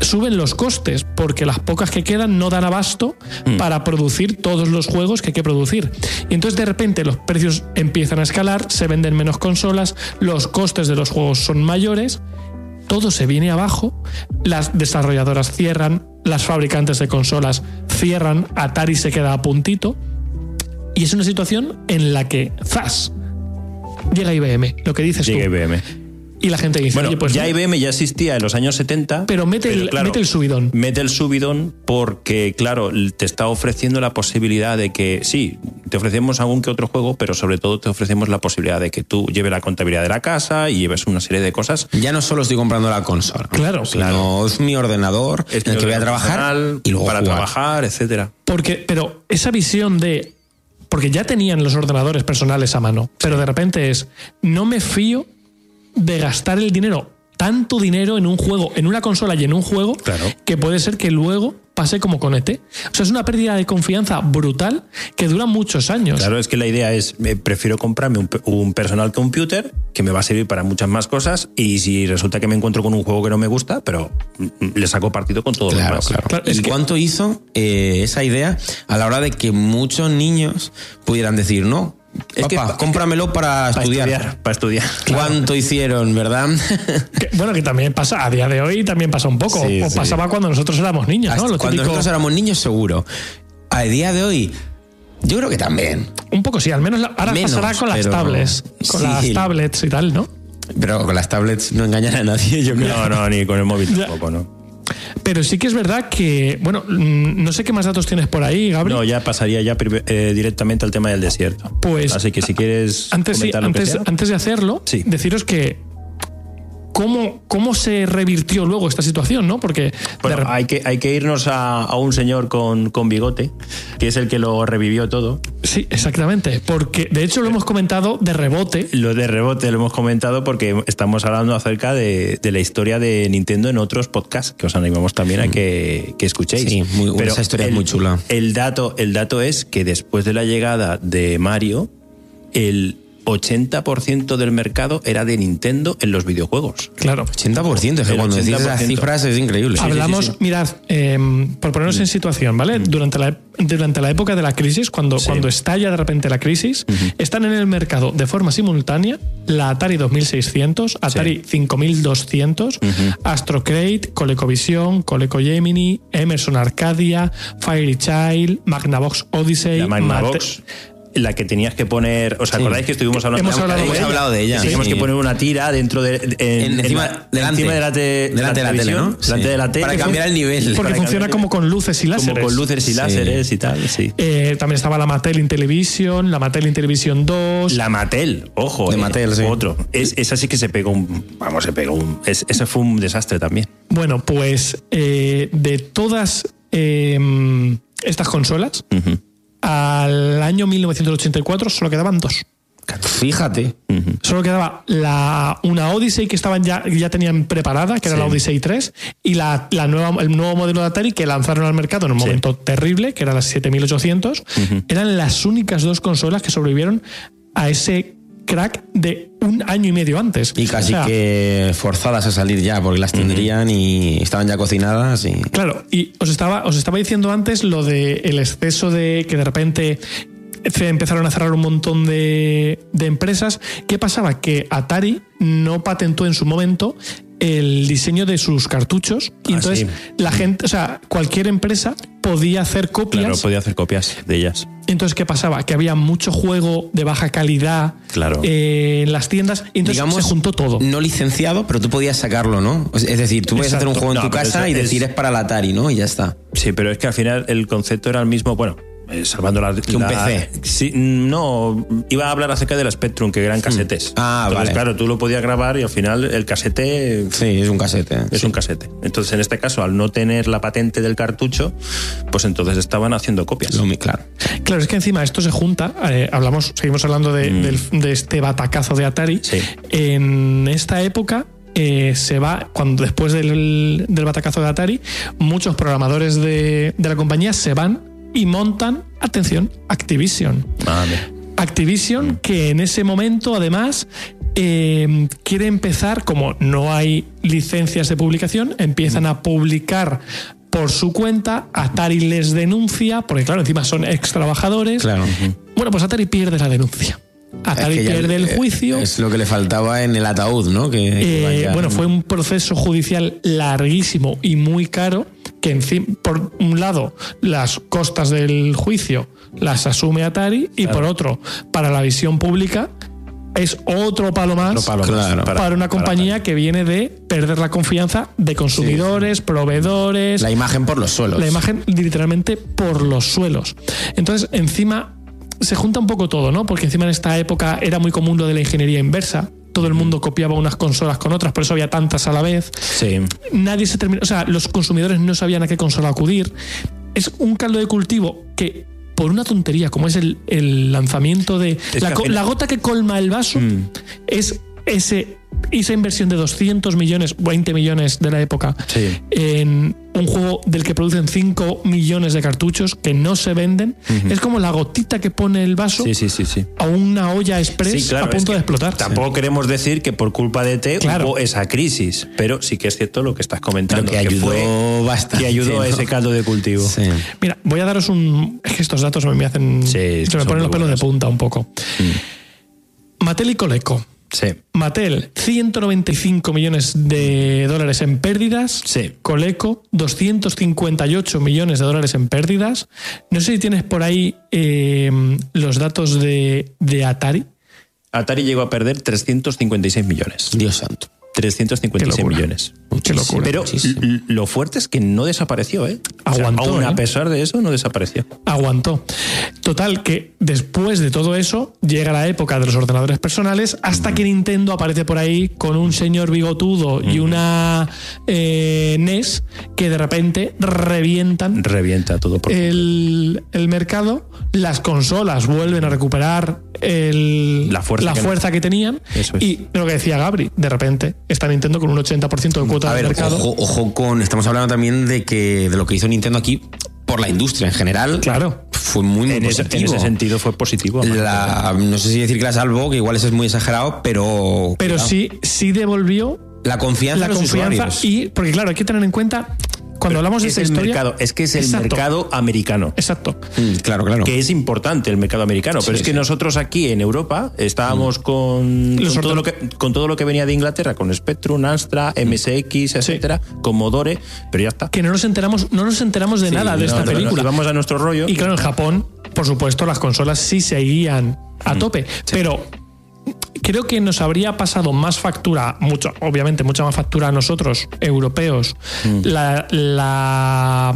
Suben los costes, porque las pocas que quedan no dan abasto para producir todos los juegos que hay que producir. Y entonces de repente los precios empiezan a escalar, se venden menos consolas, los costes de los juegos son mayores todo se viene abajo, las desarrolladoras cierran, las fabricantes de consolas cierran, Atari se queda a puntito, y es una situación en la que, ¡zas! Llega IBM, lo que dices Llega tú. IBM. Y la gente dice, Bueno, oye, pues ya. IBM ya existía en los años 70. Pero mete el- mete el subidón. Mete el subidón porque, claro, te está ofreciendo la posibilidad de que, sí, te ofrecemos algún que otro juego, pero sobre todo te ofrecemos la posibilidad de que tú lleves la contabilidad de la casa y lleves una serie de cosas. Ya no solo estoy comprando la consola. Claro, Sino es mi ordenador Es en el que voy a trabajar y luego para jugar. trabajar, etcétera. Porque, pero esa visión de. Porque ya tenían los ordenadores personales a mano, pero de repente es. No me fío de gastar el dinero, tanto dinero en un juego, en una consola y en un juego, Claro. que puede ser que luego pase como con ET. O sea, es una pérdida de confianza brutal que dura muchos años. Claro, es que la idea es, eh, prefiero comprarme un, pe- un personal computer que me va a servir para muchas más cosas y si resulta que me encuentro con un juego que no me gusta, pero mm, mm, le saco partido con todo lo Claro, demás. claro. Claro, es ¿Y que- cuánto hizo eh, esa idea a la hora de que muchos niños pudieran decir, no, Es que papá, pa- cómpramelo para, Para estudiar. estudiar, para estudiar. [LAUGHS] ¿Cuánto hicieron, verdad? [LAUGHS] Que- bueno, que también pasa, a día de hoy también pasa un poco. Sí, o sí. pasaba cuando nosotros éramos niños, ¿no? Lo Cuando típico- nosotros éramos niños, seguro. A día de hoy, yo creo que también. Un poco sí, al menos la- ahora Menos, pasará con las pero- tablets. Con Sí. las tablets y tal, ¿no? Pero con las tablets no engañan a nadie, yo creo. No, no, ni con el móvil [LAUGHS] tampoco, ¿no? Pero sí que es verdad que, bueno, mm, no sé qué más datos tienes por ahí, Gabriel. No, ya pasaría ya eh, directamente al tema del desierto. Pues, Así que si quieres antes, sí, antes, sea. antes de hacerlo, Sí. deciros que ¿cómo, ¿cómo se revirtió luego esta situación? ¿no? Porque Bueno, de rep- hay, que, hay que irnos a, a un señor con, con bigote, que es el que lo revivió todo. sí, exactamente. Porque de hecho lo hemos comentado de rebote. Lo de rebote lo hemos comentado porque estamos hablando acerca de, de la historia de Nintendo en otros podcasts que os animamos también a que, que escuchéis. Sí, muy- esa historia es el- muy chula. El dato, el dato es que después de la llegada de Mario, el 80% del mercado era de Nintendo en los videojuegos. Claro. 80%, es que El cuando decís esas 80%. cifras es increíble. Hablamos, sí, sí. mirad, eh, por ponernos en situación, ¿vale? Durante, la, durante la época de la crisis, cuando, Sí. cuando estalla de repente la crisis, están en el mercado de forma simultánea la Atari 2600, Atari 5200, Astro Crate, ColecoVision, Coleco Gemini, Emerson Arcadia, Fiery Child, Magnavox Odyssey, La Mate- Magnavox, la que tenías que poner. ¿Os acordáis que estuvimos hablando Hemos hablado Hemos de ella. hablado de ella. Teníamos sí. que poner una tira dentro de. en- En- en encima- la- delante. encima de la, te- Delante de la tele, ¿no? Delante Sí. de la tele. Para cambiar el nivel. Porque funciona cambiar- como con luces y láseres. Como con luces y Sí. láseres y tal, sí. Eh, también estaba la Mattel Intellivision, la Mattel Intellivision 2. La Mattel, ojo. De eh, Mattel, sí. Otro. Es, esa sí que se pegó un. Vamos, se pegó un. es- ese fue un desastre también. Bueno, pues eh, de todas eh, estas consolas, Ujú. Al año 1984 solo quedaban dos. Fíjate. Solo quedaba la, una Odyssey que estaban ya, ya tenían preparada, que era Sí. la Odyssey 3, y la, la nueva, el nuevo modelo de Atari que lanzaron al mercado en un Sí. momento terrible, que era la 7800. Eran las únicas dos consolas que sobrevivieron a ese crack de un año y medio antes. Y casi O sea, que forzadas a salir ya, porque las tendrían y estaban ya cocinadas. Y... Claro, y os estaba, os estaba diciendo antes lo de el exceso de que de repente se empezaron a cerrar un montón de, de empresas. ¿Qué pasaba? Que Atari no patentó en su momento el diseño de sus cartuchos y Ah, entonces sí. la gente, o sea, cualquier empresa podía hacer copias. Claro, podía hacer copias de ellas. Entonces, ¿qué pasaba? Que había mucho juego de baja calidad Claro. eh, en las tiendas y entonces Digamos, se juntó todo. No licenciado, pero tú podías sacarlo, ¿no? Es es decir, tú puedes hacer un juego en tu casa eso y es- decir es para la Atari, ¿no? Y ya está. Sí, pero es que al final el concepto era el mismo. Bueno, eh, salvando la. Que un la- PC. Sí, no, iba a hablar acerca de la Spectrum, que eran casetes. Ah, Entonces, vale. claro, tú lo podías grabar y al final el casete Sí, es un casete. es sí. un casete. Entonces, en este caso, al no tener la patente del cartucho, pues entonces estaban haciendo copias. Lo mi- claro. Claro, es que encima esto se junta, eh, hablamos, seguimos hablando de, del- de este batacazo de Atari. Mm. Sí. En esta época eh, se va, cuando después del, del batacazo de Atari, muchos programadores de, de la compañía se van y montan, atención, Activision. Vale. Activision, que en ese momento además eh, quiere empezar, como no hay licencias de publicación, empiezan a publicar por su cuenta, Atari les denuncia, porque claro, encima son ex trabajadores. Claro. Bueno, pues Atari pierde la denuncia. Atari Es que pierde el juicio. Es lo que le faltaba en el ataúd, ¿no? Que, que Eh, vaya- bueno, fue un proceso judicial larguísimo y muy caro, que encima, por un lado, las costas del juicio las asume Atari y por otro, para la visión pública, es otro palo más, Otro palo más Claro. para, para- una para compañía que viene de perder la confianza de consumidores, proveedores, La imagen por los suelos. la imagen literalmente por los suelos. Entonces, encima se junta un poco todo, ¿no? Porque encima en esta época era muy común lo de la ingeniería inversa. Todo el mundo copiaba unas consolas con otras, por eso había tantas a la vez. Sí. Nadie se terminó, o sea, los consumidores no sabían a qué consola acudir. Es un caldo de cultivo que por una tontería como es el, el lanzamiento de la gota que colma el vaso Mm. es ese esa inversión de 200 millones, 20 millones de la época Sí. en un juego del que producen 5 millones de cartuchos que no se venden, es como la gotita que pone el vaso Sí, a una olla express claro, a punto de explotar. Tampoco queremos decir que por culpa de T Claro. hubo esa crisis, pero sí que es cierto lo que estás comentando. Pero que ayudó fue- bastante, Que ayudó a ese caldo de cultivo. Mira, voy a daros un. Es que estos datos me hacen. Se me ponen los pelos buenos. de punta un poco. Mattel y Coleco. Sí. Mattel, 195 millones de dólares en pérdidas. Sí. Coleco, 258 millones de dólares en pérdidas. No sé si tienes por ahí eh, los datos de, de Atari. Atari llegó a perder 356 millones. Dios santo. 356 Qué locura. millones. Qué locura. Pero Muchísimo. lo fuerte es que no desapareció, ¿eh? O sea, Aguantó. aún ¿eh? a pesar de eso, no desapareció. Aguantó. Total, que después de todo eso, llega la época de los ordenadores personales, hasta que Nintendo aparece por ahí con un señor bigotudo y una eh, NES que de repente revientan Revienta todo por el, el mercado, las consolas vuelven a recuperar el- La fuerza que- fuerza que tenían Eso es. y lo que decía Gabri, de repente está Nintendo con un 80% de cuota A de ver, mercado. ojo, ojo con. Estamos hablando también de que de lo que hizo Nintendo aquí por la industria en general. Claro. Fue muy, muy en, ese, en positivo. ese sentido fue positivo. La- no sé si decir que la salvó, que igual eso es muy exagerado, pero. Pero cuidado. sí, sí devolvió La confianza la confianza usuarios. y porque claro hay que tener en cuenta cuando hablamos de es esta el historia mercado, es que es el Exacto. mercado americano. exacto Mm, claro, claro. Que es importante el mercado americano, pero Sí, es que sí. nosotros aquí en Europa estábamos con, Los con, todo orto- lo que, con todo lo que venía de Inglaterra, con Spectrum, Astra, MSX, etcétera, Commodore, pero ya está. que no nos enteramos no nos enteramos de Sí, nada de no, esta no, no, película Vamos a nuestro rollo. y claro en Japón por supuesto las consolas sí seguían a tope pero creo que nos habría pasado más factura mucho obviamente mucha más factura a nosotros europeos la, la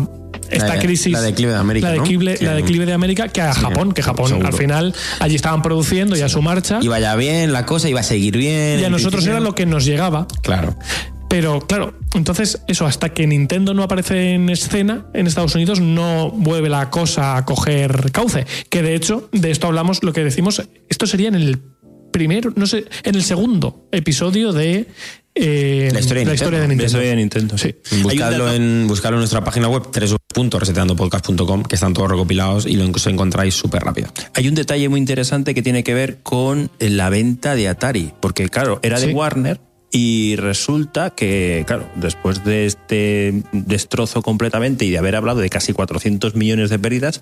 esta La crisis la declive de América, la ¿no? declive, Sí. la declive de América que a Japón que Japón seguro. al final allí estaban produciendo y a su marcha Iba ya bien la cosa, iba a seguir bien. y a nosotros principio. era lo que nos llegaba Claro. Pero claro, entonces eso, hasta que Nintendo no aparece en escena en Estados Unidos, no vuelve la cosa a coger cauce. Que de hecho, de esto hablamos, lo que decimos, esto sería en el primero, no sé, en el segundo episodio de eh, La historia de Nintendo. De Nintendo. eso de Nintendo, sí. Buscadlo en, buscadlo en nuestra página web, www.reseteandopodcast.com, que están todos recopilados y lo encontráis súper rápido. Hay un detalle muy interesante que tiene que ver con la venta de Atari, porque claro, era de Sí. Warner y resulta que, claro, después de este destrozo completamente y de haber hablado de casi 400 millones de pérdidas,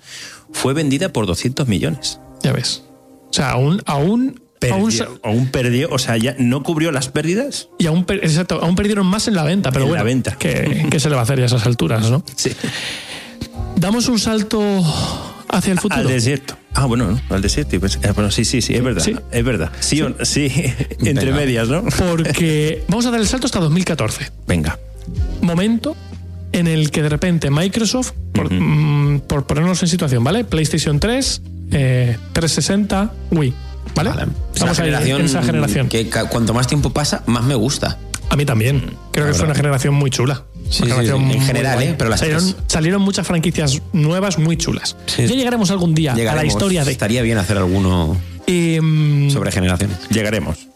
fue vendida por 200 millones. Ya ves. O sea, aún, aún, Perdió, aún perdió, o sea, ya no cubrió las pérdidas. y aún, exacto, aún perdieron más en la venta, pero En bueno, la venta. ¿qué, qué se le va a hacer ya a esas alturas, no? Sí. Damos un salto hacia el futuro. Al desierto. Ah, bueno, ¿no? al desierto. Pues, eh, bueno, sí, sí, sí, es verdad. Sí. Es verdad. Sí, o- sí, entre Venga. medias, ¿no? Porque vamos a dar el salto hasta 2014. Venga. momento en el que de repente Microsoft, por, mm, por ponernos en situación, ¿vale? PlayStation 3, eh, 360, Wii, ¿vale? Vale. Estamos Esa ahí, generación en esa generación. Que cuanto más tiempo pasa, más me gusta. A mí también. Creo que fue una generación muy chula. Sí, Una sí, generación sí. En muy general. ¿eh? Pero las salieron, muchas franquicias nuevas muy chulas. Sí. Ya llegaremos algún día a la historia de. Estaría bien hacer alguno Em, sobre generaciones. Llegaremos.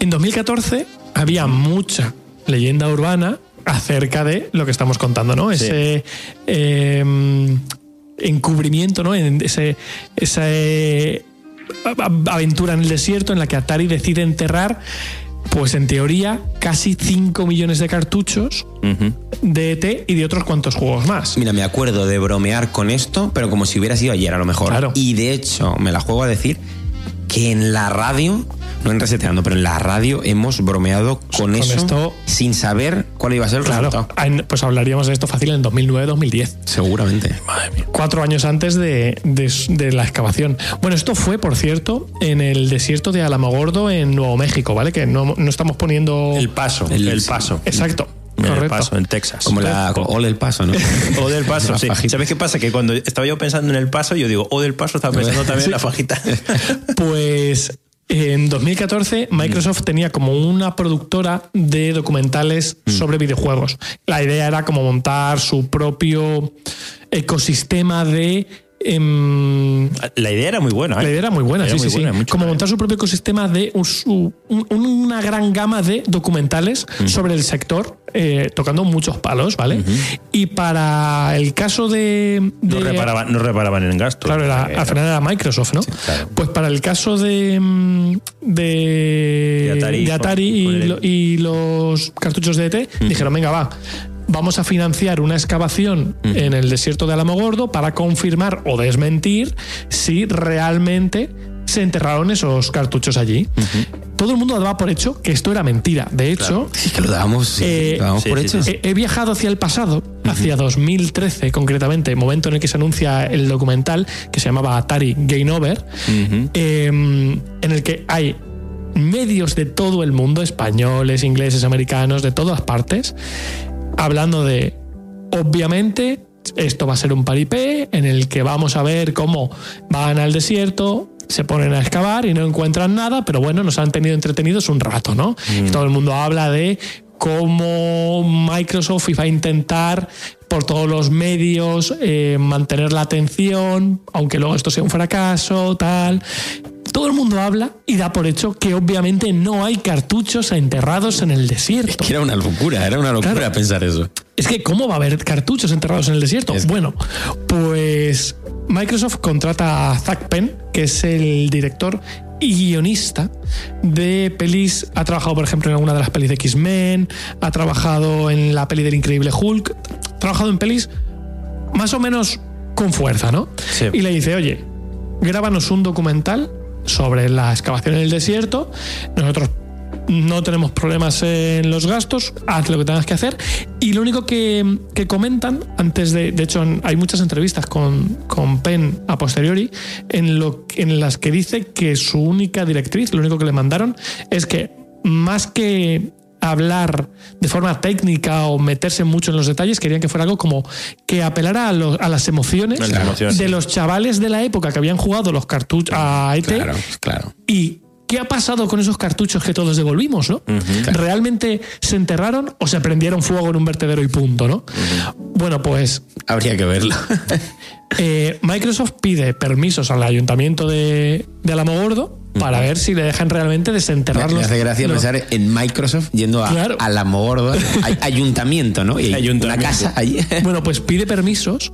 En 2014 había mucha leyenda urbana acerca de lo que estamos contando, ¿no? Ese eh, encubrimiento, ¿no? En ese, esa eh, a- aventura en el desierto en la que Atari decide enterrar, pues en teoría, casi 5 millones de cartuchos de ET y de otros cuantos juegos más. Mira, me acuerdo de bromear con esto, pero como si hubiera sido ayer a lo mejor. Claro. Y de hecho, me la juego a decir que en la radio, no en Reseteando, pero en la radio hemos bromeado con, Con eso esto- sin saber cuál iba a ser el Claro, resultado. en- pues hablaríamos de esto fácil en 2009-2010. Seguramente. cuatro años antes de, de- de la excavación. Bueno, esto fue, por cierto, en el desierto de Alamogordo, en Nuevo México, ¿vale? Que no, no estamos poniendo. El paso. El- El, paso. Exacto, El correcto. paso en Texas. Como la como Ole el paso, ¿no? O del paso, [LAUGHS] sí. fajita. ¿Sabes qué pasa? Que cuando estaba yo pensando en el paso, yo digo, o del paso, estaba pensando también en la fajita. [LAUGHS] Pues en 2014 Microsoft tenía como una productora de documentales sobre videojuegos. La idea era como montar su propio ecosistema de... em, La idea era muy buena. ¿eh? La idea era muy buena, sí, muy sí, buena, sí. Como montar su propio ecosistema de un- su- un- una gran gama de documentales Mm. sobre el sector, eh, tocando muchos palos, ¿vale? Y para el caso de. No reparaban, no reparaban en gastos. Claro, era, al final era Microsoft, ¿no? claro. Pues para el caso de. mm, de, De Atari, de Atari con- y, con el- lo- y los cartuchos de ET, dijeron, venga, va. Vamos a financiar una excavación en el desierto de Alamogordo para confirmar o desmentir si realmente se enterraron esos cartuchos allí. Todo el mundo daba por hecho que esto era mentira. De hecho, Sí, que lo dábamos, sí, Eh, lo dábamos sí, por sí, hecho. sí, He, he viajado hacia el pasado, hacia 2013 concretamente, momento en el que se anuncia el documental que se llamaba Atari Game Over, eh, en el que hay medios de todo el mundo, españoles, ingleses, americanos, de todas partes, hablando de, obviamente, esto va a ser un paripé en el que vamos a ver cómo van al desierto, se ponen a excavar y no encuentran nada, pero bueno, nos han tenido entretenidos un rato, ¿no? Todo el mundo habla de cómo Microsoft iba a intentar por todos los medios eh, mantener la atención, aunque luego esto sea un fracaso, tal. Todo el mundo habla y da por hecho que obviamente no hay cartuchos enterrados en el desierto. Que era una locura, era una locura Claro. pensar eso. Es que, ¿cómo va a haber cartuchos enterrados en el desierto? Es- Bueno, pues Microsoft contrata a Zack Penn, que es el director y guionista de pelis. Ha trabajado, por ejemplo, en alguna de las pelis de X-Men, ha trabajado en la peli del Increíble Hulk, ha trabajado en pelis más o menos con fuerza, ¿no? Sí. Y le dice, oye, grábanos un documental sobre la excavación en el desierto. Nosotros no tenemos problemas en los gastos, haz lo que tengas que hacer. Y lo único que, que comentan antes de. De hecho, hay muchas entrevistas con, con Penn a posteriori en, lo, en las que dice que su única directriz, lo único que le mandaron, es que más que hablar de forma técnica o meterse mucho en los detalles, querían que fuera algo como que apelara a, lo- a las emociones, A las emociones, de sí. los chavales de la época que habían jugado los cartuchos a ET Claro, claro. y qué ha pasado con esos cartuchos que todos devolvimos, ¿no? ¿Realmente se enterraron o se prendieron fuego en un vertedero y punto, ¿no? Bueno, pues Habría que verlo. [LAUGHS] eh, Microsoft pide permisos al ayuntamiento de, de Alamogordo para ver si le dejan realmente Me, desenterrarlos. me hace gracia pensar en Microsoft yendo a, Claro. a la [LAUGHS] ayuntamiento, ¿no? Y Ayuntamiento. una casa allí. [LAUGHS] Bueno, pues pide permisos.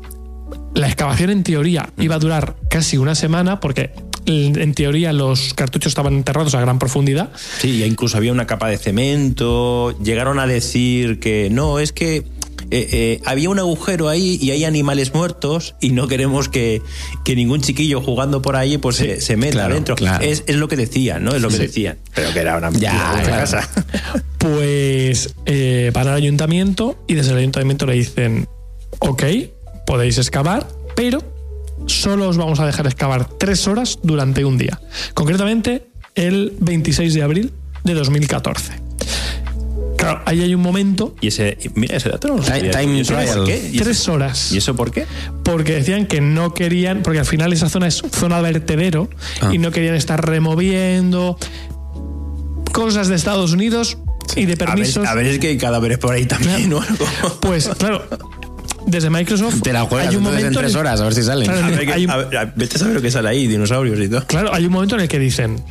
La excavación en teoría iba a durar casi una semana porque en teoría los cartuchos estaban enterrados a gran profundidad. Sí, incluso había una capa de cemento. Llegaron a decir que no, es que eh, eh, había un agujero ahí y hay animales muertos y no queremos que, que ningún chiquillo jugando por ahí pues se, se meta claro, dentro. claro. Es, es lo que decían, ¿no? Es lo que decían. Pero que era una mentira Ya, de una claro. casa. [LAUGHS] Pues eh, van al ayuntamiento y desde el ayuntamiento le dicen, ok, podéis excavar, pero solo os vamos a dejar excavar tres horas durante un día. Concretamente, el 26 de abril de 2014. Claro, ahí hay un momento, Y ese, mira, ese dato no lo Time- sabía. time ¿Y eso trial. por qué? ¿Y eso- tres horas. ¿Y eso por qué? porque decían que no querían, porque al final esa zona es zona vertedero Ah. y no querían estar removiendo cosas de Estados Unidos y de A ver, permisos. a ver, es que hay cadáveres por ahí también o algo. Pues claro, desde Microsoft Te la juegas hay un entonces en momento tres horas, a ver si salen. Claro, A ver, que- hay un- a ver, a- vete a saber lo que sale ahí, dinosaurios y todo. Claro, hay un momento en el que dicen,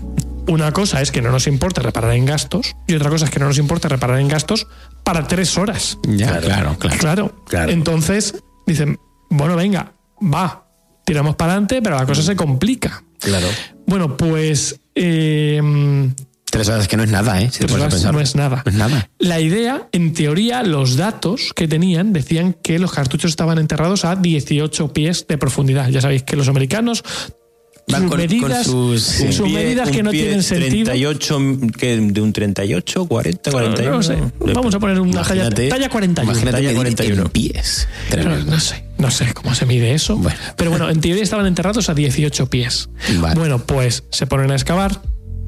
una cosa es que no nos importa reparar en gastos y otra cosa es que no nos importa reparar en gastos para tres horas. Ya, claro, claro. Claro. Claro. Entonces dicen, bueno, venga, va, tiramos para adelante, pero la cosa se complica. Claro. Bueno, pues eh, Tres horas que no es nada, ¿eh? Si tres horas no es nada. No es nada. La idea, en teoría, los datos que tenían decían que los cartuchos estaban enterrados a 18 pies de profundidad. Ya sabéis que los americanos Van sus con- con medidas, sus- sí. sus pie- medidas que no tienen sentido. 38, que de un 38, 40, 41. No lo sé. Vamos a poner una talla, talla 41. Imagínate Talla medir 41. en pies. No sé, no sé cómo se mide eso. Bueno. Pero bueno, en teoría estaban enterrados a 18 pies. Vale. Bueno, pues se ponen a excavar,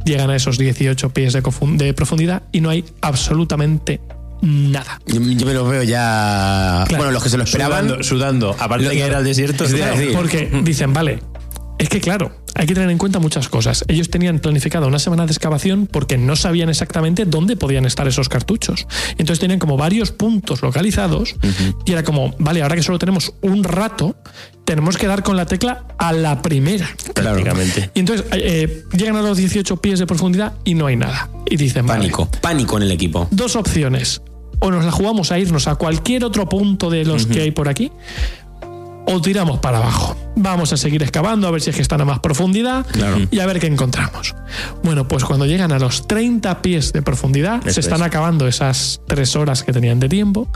llegan a esos 18 pies de, de profundidad y no hay absolutamente nada. Yo, yo me lo veo ya. Claro. Bueno, los que se lo esperaban. Sudando, sudando. Aparte Lo- de que era el desierto. Claro. decir. Porque dicen, vale, es que claro, hay que tener en cuenta muchas cosas. Ellos tenían planificada una semana de excavación porque no sabían exactamente dónde podían estar esos cartuchos. Entonces tenían como varios puntos localizados y era como, vale, ahora que solo tenemos un rato, tenemos que dar con la tecla a la primera. Claro. Prácticamente. Y entonces eh, llegan a los 18 pies de profundidad y no hay nada. Y dicen, vale, Pánico. Pánico en el equipo. dos opciones. O nos la jugamos a irnos a cualquier otro punto de los que hay por aquí, o tiramos para abajo. Vamos a seguir excavando a ver si es que están a más profundidad Claro. y a ver qué encontramos. Bueno, pues cuando llegan a los 30 pies de profundidad, Eso se están es. acabando esas tres horas que tenían de tiempo,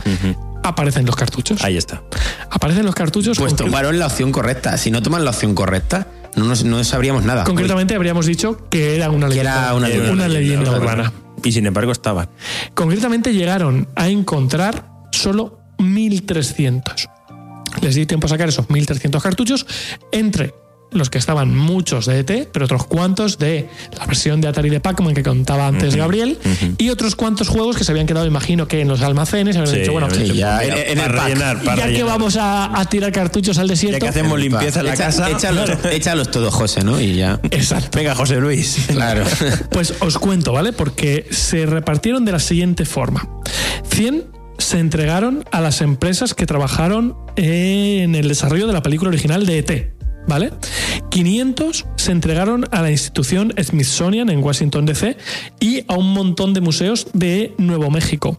aparecen los cartuchos. Ahí está. Aparecen los cartuchos. Pues tomaron la opción correcta. Si no toman la opción correcta, no, nos- no sabríamos nada. concretamente habríamos dicho que era una leyenda, era una leyenda. una leyenda urbana. Y sin embargo estaban. Concretamente llegaron a encontrar solo 1300. Les di tiempo a sacar esos 1300 cartuchos entre los que estaban muchos de ET, pero otros cuantos de la versión de Atari de Pac-Man que contaba antes Gabriel, y otros cuantos juegos que se habían quedado, imagino que en los almacenes, habían Sí, dicho, bueno, sí, ya, en, el para pack. rellenar, para ya que vamos a, a tirar cartuchos al Ya desierto. que hacemos limpieza en la Echa- casa. échalos, échalos todos, José, ¿no? Y ya. Exacto. Venga, José Luis. Claro. [LAUGHS] Pues os cuento, ¿vale? Porque se repartieron de la siguiente forma. 100 se entregaron a las empresas que trabajaron en el desarrollo de la película original de ET, ¿vale? 500 se entregaron a la institución Smithsonian en Washington DC y a un montón de museos de Nuevo México.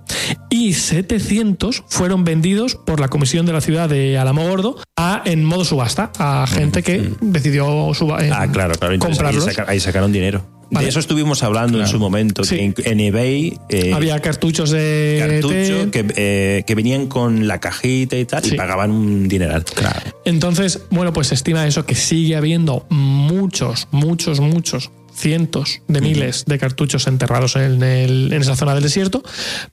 Y 700 fueron vendidos por la comisión de la ciudad de Alamogordo a, en modo subasta a gente que decidió suba- eh, Ah, claro, claro. Ahí, comprarlos. saca- ahí sacaron dinero. Vale. De eso estuvimos hablando en su momento. Sí. que en, en eBay eh, Había cartuchos de cartucho que, eh, que venían con la cajita y tal Sí. y pagaban un dineral. Claro. Entonces, bueno, pues se estima eso, que sigue habiendo muchos, muchos, muchos, cientos de miles de cartuchos enterrados en, el- en esa zona del desierto,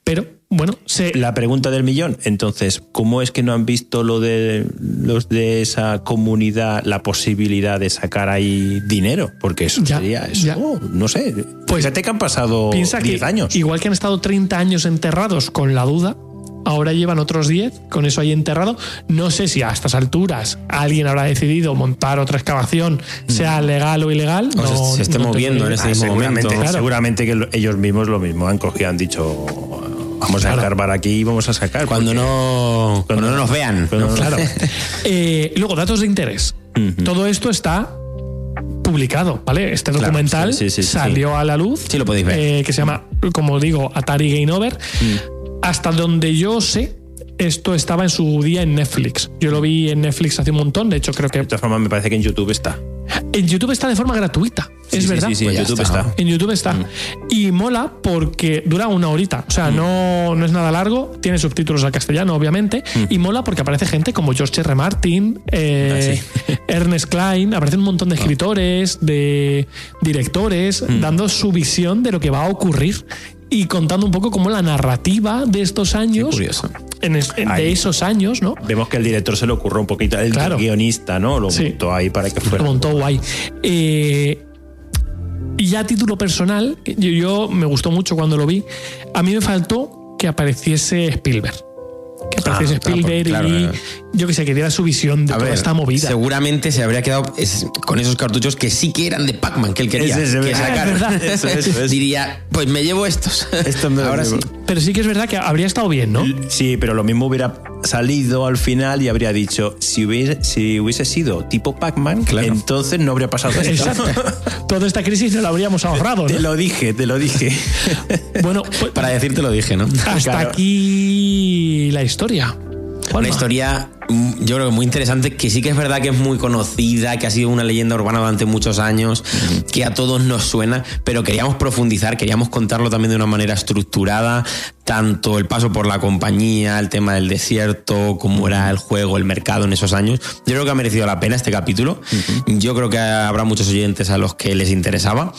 pero bueno, se... La pregunta del millón, entonces, ¿cómo es que no han visto lo de los de esa comunidad la posibilidad de sacar ahí dinero? Porque eso Ya, sería eso, ya. no sé. Pues, Fíjate que han pasado Piensa 10 que años. igual que han estado 30 años enterrados con la duda, ahora llevan otros 10 con eso ahí enterrado. No sé si a estas alturas alguien habrá decidido montar otra excavación, sea legal o ilegal. O no- se- se esté no moviendo en este mismo seguramente, momento. Claro. seguramente que lo- ellos mismos lo mismo han cogido, han dicho, vamos a Claro. escarbar aquí y vamos a sacar. Cuando porque- no, cuando no nos vean. Cuando no- Claro. [LAUGHS] Eh, luego, datos de interés. Todo esto está publicado, ¿vale? Este Claro, documental sí, sí, sí, salió a la luz. Sí, lo podéis ver. eh, que se llama, como digo, Atari Game Over. Hasta donde yo sé, esto estaba en su día en Netflix. Yo lo vi en Netflix hace un montón. De hecho, creo que De todas formas, me parece que en YouTube está. en YouTube está de forma gratuita. Sí, es sí, verdad. Sí, sí, Pues en ya YouTube está. está. En YouTube está. Y mola porque dura una horita. O sea, no, no es nada largo. Tiene subtítulos al castellano, obviamente. Y mola porque aparece gente como George R. Martin, eh, Ernest Klein. Aparecen un montón de escritores, de directores, dando su visión de lo que va a ocurrir. Y contando un poco cómo la narrativa de estos años, curioso. en es- en- Ahí. de esos años, ¿no? Vemos que el director se le ocurrió un poquito, el Claro. guionista, ¿no? Lo Sí. montó ahí para que fuera. Lo montó guay. Eh, y ya a título personal, yo, yo me gustó mucho cuando lo vi. A mí me faltó que apareciese Spielberg. Que apareciese Ah, claro, Spielberg claro, y claro. yo que sé, que diera su visión de A toda ver, esta movida. seguramente se habría quedado es- con esos cartuchos que sí que eran de Pac-Man, que él quería Ese es que. Ah, es verdad. [LAUGHS] Eso, eso, eso. Diría, pues me llevo estos. Estos me [LAUGHS] Ahora llevo. sí. Pero sí que es verdad que habría estado bien, ¿no? Sí, pero lo mismo hubiera salido al final y habría dicho, si hubiese, si hubiese sido tipo Pac-Man, Claro. entonces no habría pasado esto. Exacto. [LAUGHS] Toda esta crisis no la habríamos ahorrado, Te ¿no? lo dije, te lo dije. Bueno, pues, Para decirte lo dije, ¿no? hasta claro. aquí la historia. Una Juanma. historia, mm, yo creo que muy interesante, que sí que es verdad que es muy conocida, que ha sido una leyenda urbana durante muchos años, que a todos nos suena, pero queríamos profundizar, queríamos contarlo también de una manera estructurada, tanto el paso por la compañía, el tema del desierto, cómo era el juego, el mercado en esos años. Yo creo que ha merecido la pena este capítulo. Yo creo que habrá muchos oyentes a los que les interesaba.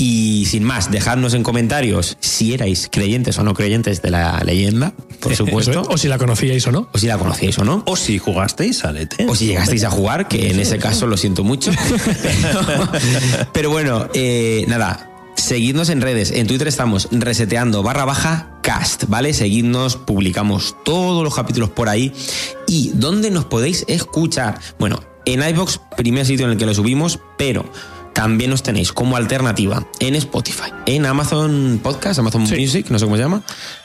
Y sin más, dejadnos en comentarios si erais creyentes o no creyentes de la leyenda, por [LAUGHS] supuesto. O si la conocíais o no. o si la conocíais o no. O si jugasteis al ET. O si llegasteis a jugar, que en ese caso lo siento mucho. Pero, [LAUGHS] [LAUGHS] pero bueno, eh, nada. Seguidnos en redes. En Twitter estamos reseteando barra baja cast, ¿vale? Seguidnos, publicamos todos los capítulos por ahí. ¿Y dónde nos podéis escuchar? Bueno, en iBox, primer sitio en el que lo subimos, pero también nos tenéis como alternativa en Spotify, en Amazon Podcast, Amazon Sí. Music, no sé cómo se llama.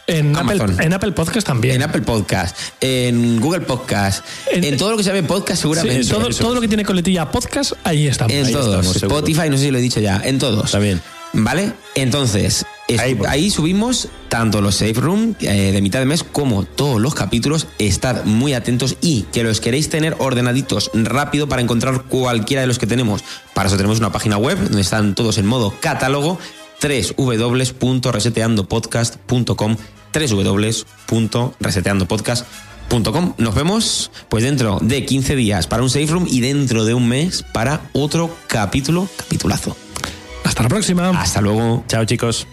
En Apple, en Apple Podcast también. En Apple Podcast, en Google Podcast, En- en, todo lo que se llame podcast Sí, seguramente. todo, todo lo que tiene coletilla podcast, ahí estamos. En Ahí todos. estamos, seguro. Spotify, no sé si lo he dicho ya. En todos. Está bien. ¿Vale? Entonces, es- Ahí subimos tanto los Safe Room eh, de mitad de mes como todos los capítulos. Estad muy atentos y que los queréis tener ordenaditos rápido para encontrar cualquiera de los que tenemos. Para eso tenemos una página web donde están todos en modo catálogo www.reseteandopodcast.com www.reseteandopodcast.com Nos vemos pues dentro de 15 días para un safe room y dentro de un mes para otro capítulo, capitulazo. Hasta la próxima. Hasta luego. Chao, chicos.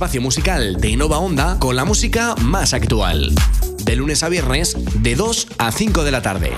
espacio musical de Innova Onda con la música más actual. De lunes a viernes, de 2 a 5 de la tarde.